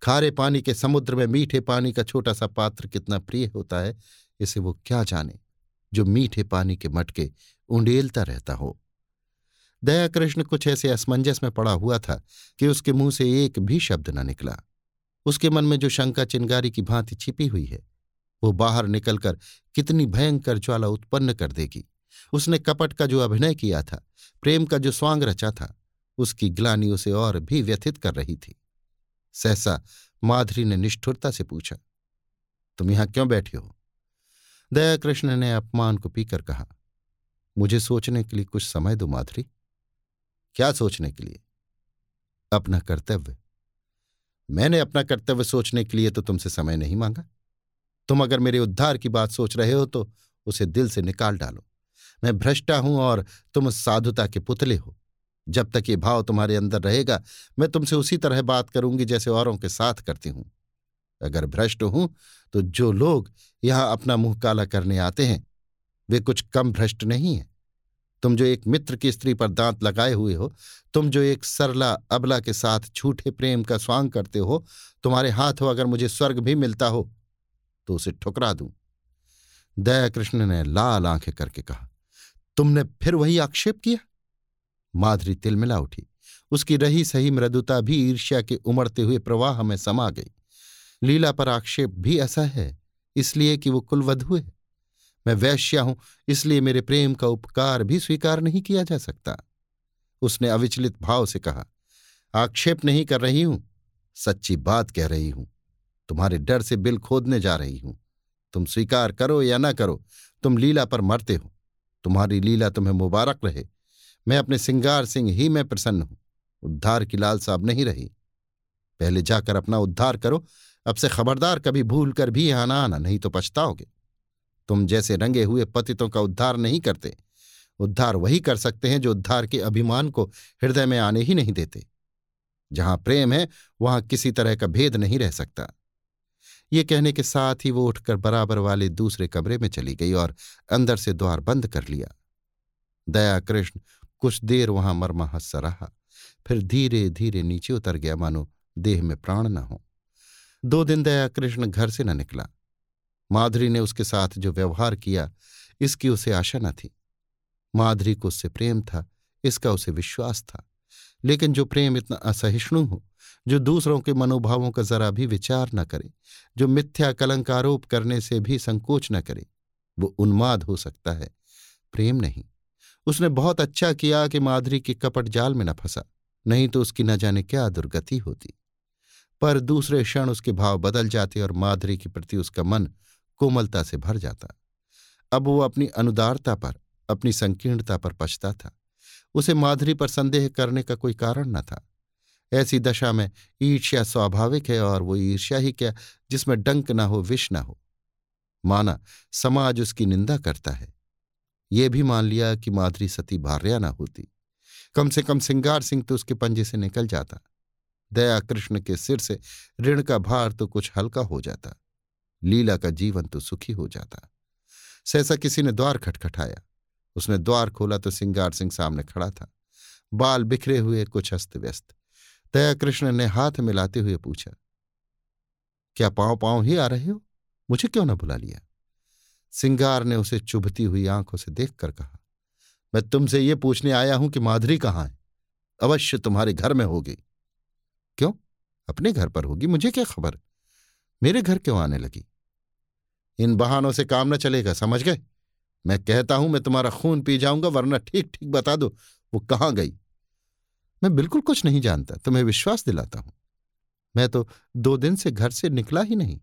[SPEAKER 1] खारे पानी के समुद्र में मीठे पानी का छोटा सा पात्र कितना प्रिय होता है, इसे वो क्या जाने, जो मीठे पानी के मटके उंडेलता रहता हो। दया कृष्ण कुछ ऐसे असमंजस में पड़ा हुआ था कि उसके मुँह से एक भी शब्द न निकला। उसके मन में जो शंका चिंगारी की भांति छिपी हुई है, वो बाहर निकलकर कितनी भयंकर ज्वाला उत्पन्न कर देगी। उसने कपट का जो अभिनय किया था, प्रेम का जो स्वांग रचा था, उसकी ग्लानी उसे और भी व्यथित कर रही थी। सहसा माधुरी ने निष्ठुरता से पूछा, तुम यहाँ क्यों बैठे हो? दया कृष्ण ने अपमान को पीकर कहा, मुझे सोचने के लिए कुछ समय दो माधुरी। क्या सोचने के लिए? अपना कर्तव्य। मैंने अपना कर्तव्य सोचने के लिए तो तुमसे समय नहीं मांगा। तुम अगर मेरे उद्धार की बात सोच रहे हो तो उसे दिल से निकाल डालो। मैं भ्रष्टा हूँ और तुम साधुता के पुतले हो। जब तक ये भाव तुम्हारे अंदर रहेगा, मैं तुमसे उसी तरह बात करूँगी जैसे औरों के साथ करती हूँ। अगर भ्रष्ट हूँ तो जो लोग यहाँ अपना मुँह काला करने आते हैं, वे कुछ कम भ्रष्ट नहीं हैं। तुम जो एक मित्र की स्त्री पर दांत लगाए हुए हो, तुम जो एक सरला अबला के साथ झूठे प्रेम का स्वांग करते हो, तुम्हारे हाथ हो अगर मुझे स्वर्ग भी मिलता हो तो उसे ठुकरा दूँ। दया कृष्ण ने लाल आँखें करके कहा, तुमने फिर वही आक्षेप किया? माधुरी तिलमिला उठी। उसकी रही सही मृदुता भी ईर्ष्या के उमड़ते हुए प्रवाह में समा गई। लीला पर आक्षेप भी ऐसा है, इसलिए कि वो कुलवधु है। मैं वैश्या हूँ, इसलिए मेरे प्रेम का उपकार भी स्वीकार नहीं किया जा सकता। उसने अविचलित भाव से कहा, आक्षेप नहीं कर रही हूँ, सच्ची बात कह रही हूँ, तुम्हारे डर से बिल खोदने जा रही हूँ। तुम स्वीकार करो या ना करो, तुम लीला पर मरते हो, तुम्हारी लीला तुम्हें मुबारक रहे। मैं अपने सिंगार सिंह ही में प्रसन्न हूँ। उद्धार की लालसा अब नहीं रही। पहले जाकर अपना उद्धार करो, अब से खबरदार कभी भूल कर भी यहाँ ना आना, नहीं तो पछताओगे। तुम जैसे रंगे हुए पतितों का उद्धार नहीं करते। उद्धार वही कर सकते हैं जो उद्धार के अभिमान को हृदय में आने ही नहीं देते। जहाँ प्रेम है, वहाँ किसी तरह का भेद नहीं रह सकता। ये कहने के साथ ही वो उठकर बराबर वाले दूसरे कमरे में चली गई और अंदर से द्वार बंद कर लिया। दया कृष्ण कुछ देर वहाँ मरमा हंस रहा। फिर धीरे धीरे नीचे उतर गया, मानो देह में प्राण न हो। दो दिन दया कृष्ण घर से न निकला। माधुरी ने उसके साथ जो व्यवहार किया, इसकी उसे आशा न थी। माधुरी को उससे प्रेम था, इसका उसे विश्वास था। लेकिन जो प्रेम इतना असहिष्णु हो, जो दूसरों के मनोभावों का जरा भी विचार न करे, जो मिथ्या कलंकारोप करने से भी संकोच न करे, वो उन्माद हो सकता है, प्रेम नहीं। उसने बहुत अच्छा किया कि माधुरी के कपट जाल में न फंसा, नहीं तो उसकी न जाने क्या दुर्गति होती। पर दूसरे क्षण उसके भाव बदल जाते और माधुरी के प्रति उसका मन कोमलता से भर जाता। अब वो अपनी अनुदारता पर, अपनी संकीर्णता पर पछता था। उसे माधुरी पर संदेह करने का कोई कारण न था। ऐसी दशा में ईर्ष्या स्वाभाविक है और वो ईर्ष्या ही क्या जिसमें डंक न हो, विष न हो। माना समाज उसकी निंदा करता है। ये भी मान लिया कि माधुरी सती भार्या न होती। कम से कम सिंगार सिंह तो उसके पंजे से निकल जाता। दया कृष्ण के सिर से ऋण का भार तो कुछ हल्का हो जाता। लीला का जीवन तो सुखी हो जाता। सहसा किसी ने द्वार खटखटाया। उसने द्वार खोला तो सिंगार सिंह सामने खड़ा था। बाल बिखरे हुए, कुछ अस्त व्यस्त। दया कृष्ण ने हाथ मिलाते हुए पूछा, क्या पाँव पाँव ही आ रहे हो? मुझे क्यों ना बुला लिया? सिंगार ने उसे चुभती हुई आँखों से देखकर कहा, मैं तुमसे ये पूछने आया हूँ कि माधुरी कहाँ है? अवश्य तुम्हारे घर में होगी। क्यों? अपने घर पर होगी? मुझे क्या खबर? मेरे घर क्यों आने लगी? इन बहानों से काम न चलेगा, समझ गए? मैं कहता हूँ, मैं तुम्हारा खून पी जाऊँगा, वरना ठीक ठीक बता दो, वो कहाँ गई? मैं बिल्कुल कुछ नहीं जानता, तुम्हें विश्वास दिलाता हूँ। मैं तो दो दिन से घर से निकला ही नहीं।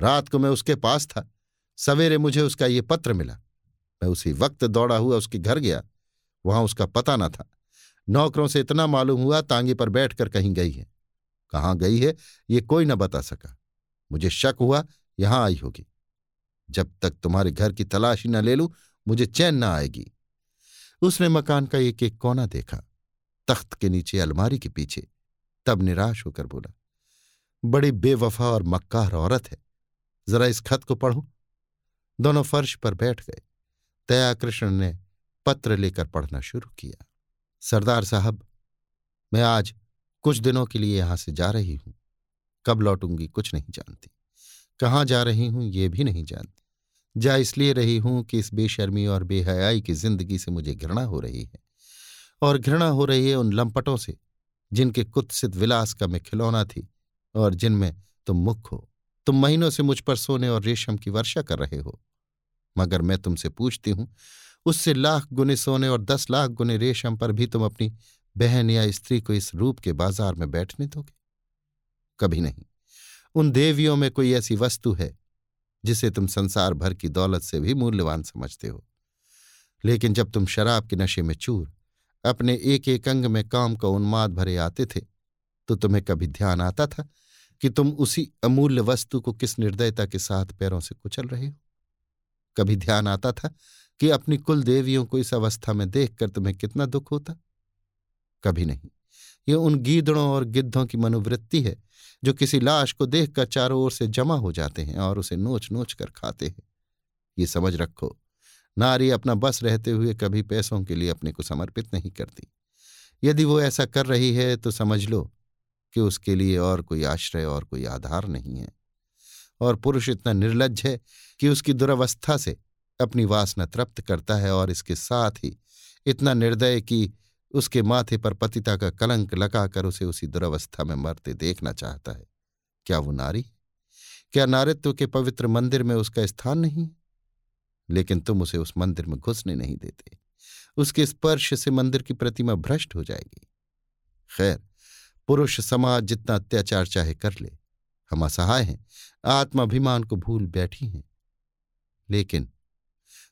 [SPEAKER 1] रात को मैं उसके पास था सवेरे मुझे उसका ये पत्र मिला। मैं उसी वक्त दौड़ा हुआ उसके घर गया। वहाँ उसका पता न था। नौकरों से इतना मालूम हुआ तांगे पर बैठकर कहीं गई है। कहाँ गई है, ये कोई न बता सका। मुझे शक हुआ, यहाँ आई होगी। जब तक तुम्हारे घर की तलाशी न ले लूँ, मुझे चैन न आएगी। उसने मकान का एक एक कोना देखा। तख्त के नीचे, अलमारी के पीछे। तब निराश होकर बोला, बड़ी बेवफा और मक्कार औरत है। जरा इस खत को पढ़ो। दोनों फर्श पर बैठ गए। दयाकृष्ण ने पत्र लेकर पढ़ना शुरू किया। सरदार साहब, मैं आज कुछ दिनों के लिए यहाँ से जा रही हूँ। कब लौटूँगी कुछ नहीं जानती। कहाँ जा रही हूँ ये भी नहीं जानती। जा इसलिए रही हूँ कि इस बेशर्मी और बेहयाई की ज़िंदगी से मुझे घृणा हो रही है। और घृणा हो रही है उन लंपटों से, जिनके कुत्सित विलास का मैं खिलौना थी और जिनमें तुम मुख हो। तुम महीनों से मुझ पर सोने और रेशम की वर्षा कर रहे हो। मगर मैं तुमसे पूछती हूँ, उससे लाख गुने सोने और दस लाख गुने रेशम पर भी तुम अपनी बहन या स्त्री को इस रूप के बाज़ार में बैठने दोगे? कभी नहीं। उन देवियों में कोई ऐसी वस्तु है, जिसे तुम संसार भर की दौलत से भी मूल्यवान समझते हो। लेकिन जब तुम शराब के नशे में चूर, अपने एक एक अंग में काम का उन्माद भरे आते थे तो तुम्हें कभी ध्यान आता था कि तुम उसी अमूल्य वस्तु को किस निर्दयता के साथ पैरों से कुचल रहे हो? कभी ध्यान आता था कि अपनी कुल देवियों को इस अवस्था में देखकर तुम्हें कितना दुख होता? कभी नहीं। ये उन गीदड़ों और गिद्धों की मनोवृत्ति है, जो किसी लाश को देखकर चारों ओर से जमा हो जाते हैं और उसे नोच नोच कर खाते हैं। ये समझ रखो, नारी अपना बस रहते हुए कभी पैसों के लिए अपने को समर्पित नहीं करती। यदि वो ऐसा कर रही है तो समझ लो कि उसके लिए और कोई आश्रय और कोई आधार नहीं है। और पुरुष इतना निर्लज है कि उसकी दुरावस्था से अपनी वासना तृप्त करता है और इसके साथ ही इतना निर्दय कि उसके माथे पर पतिता का कलंक लगाकर उसे उसी दुरावस्था में मरते देखना चाहता है। क्या वो नारी? क्या नारित्व के पवित्र मंदिर में उसका स्थान नहीं लेकिन तुम उसे उस मंदिर में घुसने नहीं देते। उसके स्पर्श से मंदिर की प्रतिमा भ्रष्ट हो जाएगी। खैर पुरुष समाज जितना अत्याचार चाहे कर ले। हम असहाय हैं, आत्माभिमान को भूल बैठी हैं। लेकिन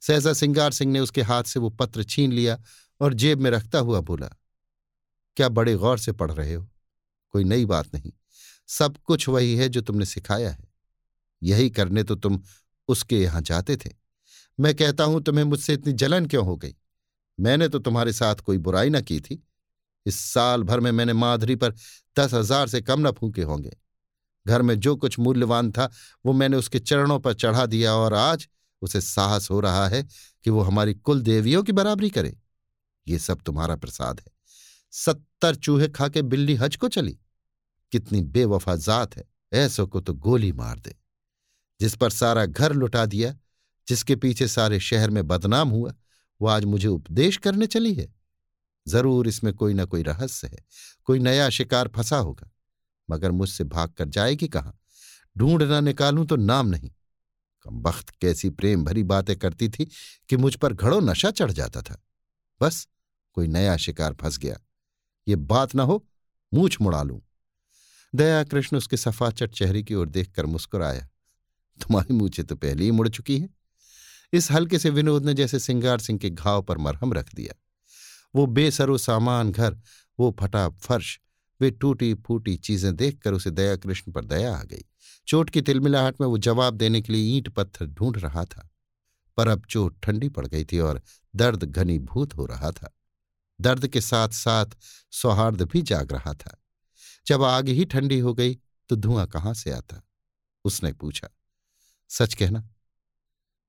[SPEAKER 1] सहसा सिंगार सिंह ने उसके हाथ से वो पत्र छीन लिया और जेब में रखता हुआ बोला, क्या बड़े गौर से पढ़ रहे हो? कोई नई बात नहीं। सब कुछ वही है जो तुमने सिखाया है। यही करने तो तुम उसके यहाँ जाते थे। मैं कहता हूँ, तुम्हें मुझसे इतनी जलन क्यों हो गई? मैंने तो तुम्हारे साथ कोई बुराई ना की थी। इस साल भर में मैंने माधुरी पर दस हज़ार से कम न फूके होंगे। घर में जो कुछ मूल्यवान था, वो मैंने उसके चरणों पर चढ़ा दिया और आज उसे साहस हो रहा है कि वो हमारी कुल देवियों की बराबरी करे। ये सब तुम्हारा प्रसाद है। सत्तर चूहे खा के बिल्ली हज को चली। कितनी बेवफा जात है, ऐसो को तो गोली मार दे। जिस पर सारा घर लुटा दिया, जिसके पीछे सारे शहर में बदनाम हुआ, वो आज मुझे उपदेश करने चली है। ज़रूर इसमें कोई ना कोई रहस्य है, कोई नया शिकार फंसा होगा। मगर मुझसे भाग कर जाएगी कहाँ? ढूंढ ना निकालूं तो नाम नहीं। कम बख्त कैसी प्रेम भरी बातें करती थी कि मुझ पर घड़ो नशा चढ़ जाता था। बस, कोई नया शिकार फंस गया। ये बात ना हो, मूछ मुड़ा लूँ। दया कृष्ण उसके सफाचट चेहरे की ओर देखकर मुस्कुराया। तुम्हारी मूछे तो पहले ही मुड़ चुकी है। इस हल्के से विनोद ने जैसे सिंगार सिंह के घाव पर मरहम रख दिया। वो बेसरो सामान घर, वो फटा फर्श, वे टूटी फूटी चीज़ें देखकर उसे दया कृष्ण पर दया आ गई। चोट की तिलमिलाहट में वो जवाब देने के लिए ईंट पत्थर ढूंढ रहा था। पर अब चोट ठंडी पड़ गई थी और दर्द घनीभूत हो रहा था। दर्द के साथ साथ सौहार्द भी जाग रहा था। जब आग ही ठंडी हो गई तो धुआँ कहाँ से आता? उसने पूछा। सच कहना,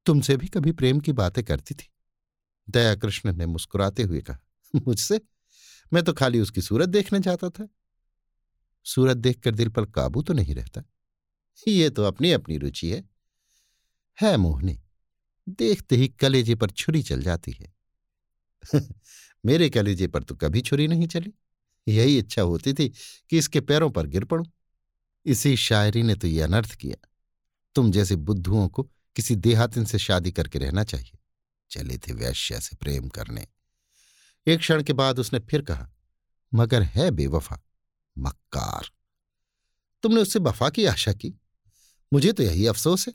[SPEAKER 1] तुमसे भी कभी प्रेम की बातें करती थी? दया कृष्ण ने मुस्कुराते हुए कहा। मुझसे। मैं तो खाली उसकी सूरत देखने जाता था। सूरत देखकर दिल पर काबू तो नहीं रहता। ये तो अपनी अपनी रुचि है। है मोहनी, देखते ही कलेजे पर छुरी चल जाती है। मेरे कलेजे पर तो कभी छुरी नहीं चली। यही इच्छा होती थी कि इसके पैरों पर गिर पड़ूं। इसी शायरी ने तो ये अनर्थ किया। तुम जैसे बुद्धुओं को किसी देहातिन से शादी करके रहना चाहिए। चले थे वैश्या से प्रेम करने। एक क्षण के बाद उसने फिर कहा, मगर है बेवफा, मक्कार। तुमने उससे वफा की, आशा की। मुझे तो यही अफसोस है।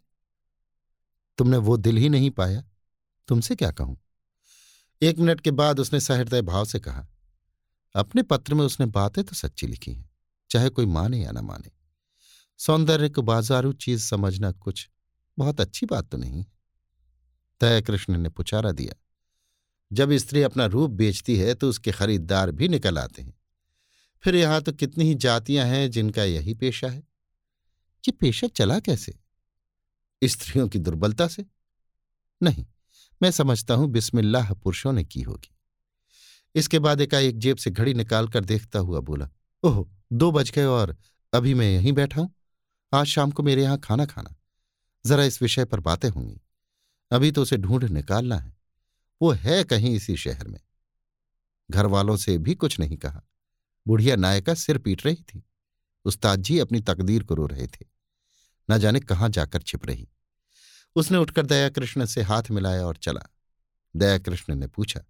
[SPEAKER 1] तुमने वो दिल ही नहीं पाया। तुमसे क्या कहूँ? एक मिनट के बाद उसने सहृदय भाव से कहा, अपने पत्र में उसने बातें तो सच्ची लिखी हैं, चाहे कोई माने या ना माने। सौंदर्य को बाजारू चीज़ समझना कुछ बहुत अच्छी बात तो नहीं तय कृष्ण ने पुचारा दिया जब स्त्री अपना रूप बेचती है तो उसके खरीददार भी निकल आते हैं। फिर यहाँ तो कितनी ही जातियाँ हैं जिनका यही पेशा है। ये पेशा चला कैसे? स्त्रियों की दुर्बलता से? नहीं, मैं समझता हूँ बिस्मिल्लाह पुरुषों ने की होगी। इसके बाद एकाएक जेब से घड़ी निकालकर देखता हुआ बोला, ओह, दो बज गए और अभी मैं यहीं बैठा हूँ। आज शाम को मेरे यहाँ खाना खाना। जरा इस विषय पर बातें होंगी। अभी तो उसे ढूंढ निकालना है। वो है कहीं इसी शहर में। घर वालों से भी कुछ नहीं कहा। बुढ़िया नायका सिर पीट रही थी। उस्ताद जी अपनी तकदीर को रो रहे थे। न जाने कहाँ जाकर छिप रही। उसने उठकर दयाकृष्ण से हाथ मिलाया और चला। दयाकृष्ण ने पूछा,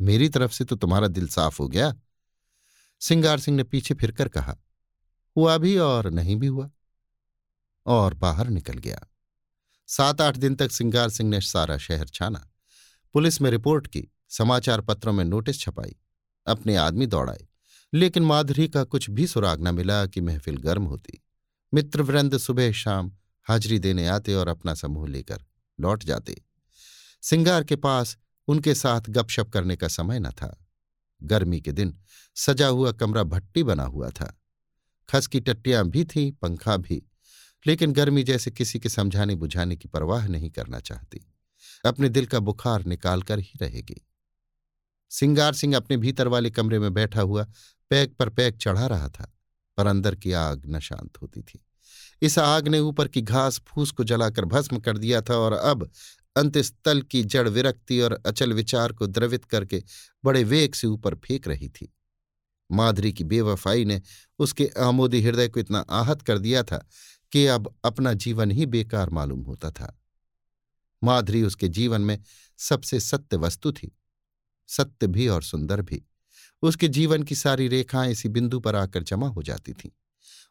[SPEAKER 1] मेरी तरफ़ से तो तुम्हारा दिल साफ़ हो गया? सिंगार सिंह ने पीछे फिरकर कहा, हुआ भी और नहीं भी हुआ। और बाहर निकल गया। सात आठ दिन तक सिंगार सिंह ने सारा शहर छाना। पुलिस में रिपोर्ट की, समाचार पत्रों में नोटिस छपाई, अपने आदमी दौड़ाए। लेकिन माधुरी का कुछ भी सुराग न मिला कि महफिल गर्म होती। मित्रवृंद सुबह शाम हाजिरी देने आते और अपना समूह लेकर लौट जाते। सिंगार के पास उनके साथ गपशप करने का समय न था। गर्मी के दिन सजा हुआ कमरा भट्टी बना हुआ था। खस की टट्टियाँ भी थीं, पंखा भी। लेकिन गर्मी जैसे किसी के समझाने बुझाने की परवाह नहीं करना चाहती। अपने दिल का बुखार निकालकर ही रहेगी। सिंगार सिंह अपने भीतर वाले कमरे में बैठा हुआ पैक पर पैक चढ़ा रहा था, पर अंदर की आग न शांत होती थी। इस आग ने ऊपर की घास फूस को जलाकर भस्म कर दिया था और अब अंतस्थल की जड़ विरक्ति और अचल विचार को द्रवित करके बड़े वेग से ऊपर फेंक रही थी। माधुरी की बेवफाई ने उसके आमोदी हृदय को इतना आहत कर दिया था कि अब अपना जीवन ही बेकार मालूम होता था। माधुरी उसके जीवन में सबसे सत्य वस्तु थी, सत्य भी और सुंदर भी। उसके जीवन की सारी रेखाएँ इसी बिंदु पर आकर जमा हो जाती थीं।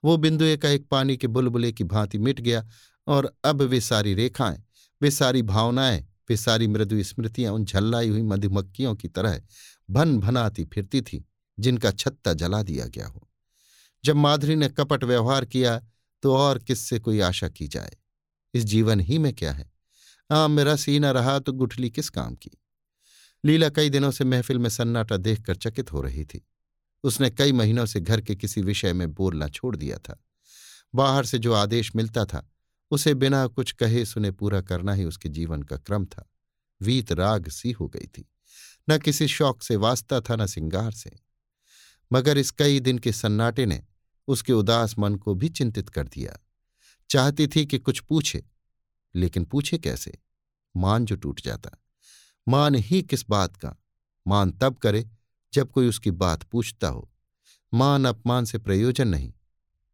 [SPEAKER 1] वो बिंदु एकाएक पानी के बुलबुले की भांति मिट गया और अब वे सारी रेखाएँ, वे सारी भावनाएँ, वे सारी मृदु स्मृतियाँ उन झल्लाई हुई मधुमक्खियों की तरह भन भनाती फिरती थी, जिनका छत्ता जला दिया गया हो। जब माधुरी ने कपट व्यवहार किया तो और किससे कोई आशा की जाए? इस जीवन ही में क्या है? आम मेरा सीना रहा तो गुठली किस काम की? लीला कई दिनों से महफिल में सन्नाटा देखकर चकित हो रही थी। उसने कई महीनों से घर के किसी विषय में बोलना छोड़ दिया था। बाहर से जो आदेश मिलता था, उसे बिना कुछ कहे सुने पूरा करना ही उसके जीवन का क्रम था। वीत राग सी हो गई थी। न किसी शौक से वास्ता था, न सिंगार से। मगर इस कई दिन के सन्नाटे ने उसके उदास मन को भी चिंतित कर दिया। चाहती थी कि कुछ पूछे लेकिन पूछे कैसे? मान जो टूट जाता। मान ही किस बात का? मान तब करे जब कोई उसकी बात पूछता हो। मान अपमान से प्रयोजन नहीं।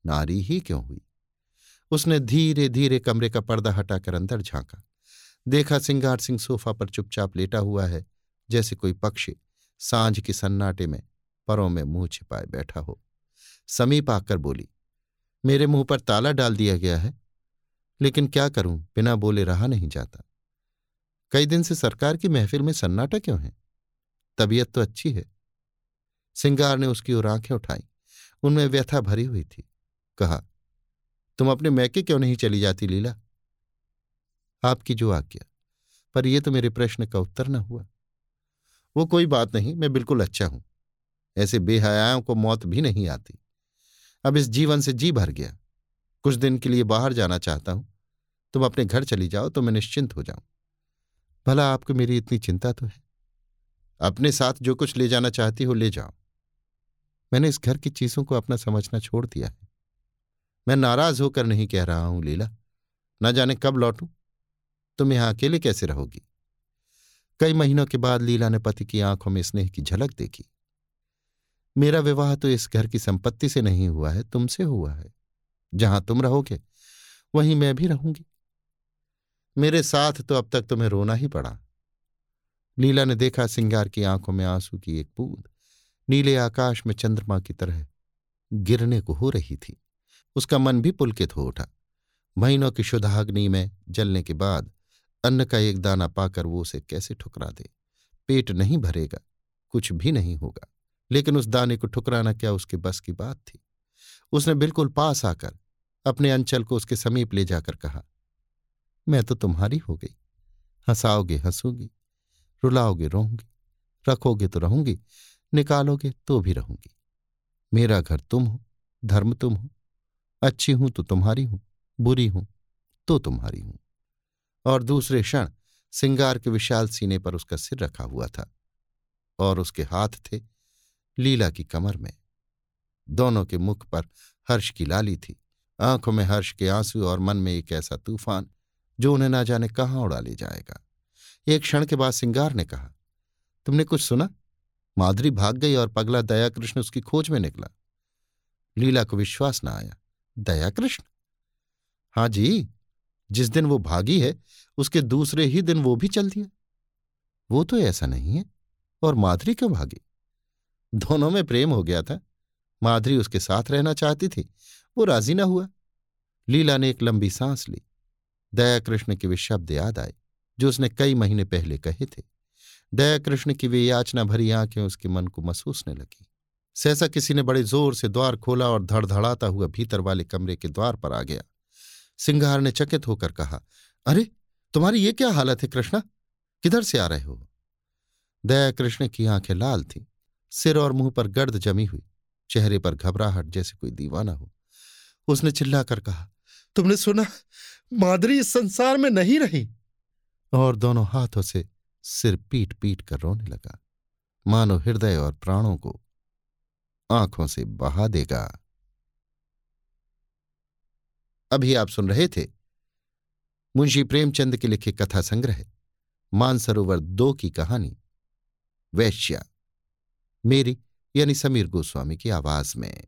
[SPEAKER 1] नारी ही क्यों हुई? उसने धीरे धीरे कमरे का पर्दा हटाकर अंदर झांका। देखा सिंगार सिंह सोफा पर चुपचाप लेटा हुआ है, जैसे कोई पक्षी साँझ के सन्नाटे में परों में मुँह छिपाए बैठा हो। समीप आकर बोली, मेरे मुँह पर ताला डाल दिया गया है। लेकिन क्या करूँ? बिना बोले रहा नहीं जाता। कई दिन से सरकार की महफिल में सन्नाटा क्यों है? तबीयत तो अच्छी है। सिंगार ने उसकी ओर आँखें उठाई। उनमें व्यथा भरी हुई थी। कहा, तुम अपने मैके क्यों नहीं चली जाती लीला? आपकी जो आज्ञा। पर यह तो मेरे प्रश्न का उत्तर न हुआ। वो कोई बात नहीं, मैं बिल्कुल अच्छा हूँ। ऐसे बेहयाओं को मौत भी नहीं आती। अब इस जीवन से जी भर गया। कुछ दिन के लिए बाहर जाना चाहता हूँ। तुम अपने घर चली जाओ तो मैं निश्चिंत हो जाऊँ। भला आपको मेरी इतनी चिंता तो है? अपने साथ जो कुछ ले जाना चाहती हो ले जाओ। मैंने इस घर की चीज़ों को अपना समझना छोड़ दिया है। मैं नाराज़ होकर नहीं कह रहा हूँ, लीला। ना जाने कब लौटूं। तुम यहाँ अकेले कैसे रहोगी? कई महीनों के बाद लीला ने पति की आँखों में स्नेह की झलक देखी। मेरा विवाह तो इस घर की संपत्ति से नहीं हुआ है, तुमसे हुआ है। जहाँ तुम रहोगे, वहीं मैं भी रहूँगी। मेरे साथ तो अब तक तुम्हें रोना ही पड़ा। लीला ने देखा सिंगार की आँखों में आँसू की एक बूंद, नीले आकाश में चंद्रमा की तरह गिरने को हो रही थी। उसका मन भी पुलकित हो उठा। महीनों की शुद्धाग्नि में जलने के बाद अन्न का एक दाना पाकर वो उसे कैसे ठुकरा दे? पेट नहीं भरेगा, कुछ भी नहीं होगा। लेकिन उस दाने को ठुकराना क्या उसके बस की बात थी? उसने बिल्कुल पास आकर अपने अंचल को उसके समीप ले जाकर कहा, मैं तो तुम्हारी हो गई। हंसाओगे हंसूँगी, रुलाओगे रहूँगी रखोगे तो रहूँगी, निकालोगे तो भी रहूँगी। मेरा घर तुम हो, धर्म तुम हो, अच्छी हूँ तो तुम्हारी हूँ, बुरी हूँ तो तुम्हारी हूँ। और दूसरे क्षण सिंगार के विशाल सीने पर उसका सिर रखा हुआ था और उसके हाथ थे लीला की कमर में। दोनों के मुख पर हर्ष की लाली थी। आँखों में हर्ष के आँसू और मन में एक ऐसा तूफ़ान, जो उन्हें ना जाने कहाँ उड़ा ले जाएगा। एक क्षण के बाद सिंगार ने कहा, तुमने कुछ सुना? माधुरी भाग गई और पगला दया कृष्ण उसकी खोज में निकला। लीला को विश्वास न आया। दया कृष्ण हाँ जी, जिस दिन वो भागी है, उसके दूसरे ही दिन वो भी चल दिया वो तो ऐसा नहीं है, और माधुरी क्यों भागी? दोनों में प्रेम हो गया था। माधुरी उसके साथ रहना चाहती थी वो राज़ी न हुआ। लीला ने एक लंबी सांस ली। दया कृष्ण के वे शब्द याद आए, जो उसने कई महीने पहले कहे थे। दया कृष्ण की वे याचना भरी आँखें उसके मन को महसूसने लगी। सहसा किसी ने बड़े ज़ोर से द्वार खोला और धड़धड़ाता हुआ भीतर वाले कमरे के द्वार पर आ गया। सिंगार ने चकित होकर कहा, अरे, तुम्हारी ये क्या हालत है कृष्णा? किधर से आ रहे हो? दया कृष्ण की आँखें लाल थीं। सिर और मुँह पर गर्द जमी हुई। चेहरे पर घबराहट जैसे कोई दीवाना हो। उसने चिल्लाकर कहा, तुमने सुना माधुरी इस संसार में नहीं रही? और दोनों हाथों से सिर पीट पीट कर रोने लगा। मानो हृदय और प्राणों को आँखों से बहा देगा। अभी आप सुन रहे थे मुंशी प्रेमचंद के लिखे कथा संग्रह, मानसरोवर दो की कहानी, वैश्या, मेरी यानी समीर गोस्वामी की आवाज़ में।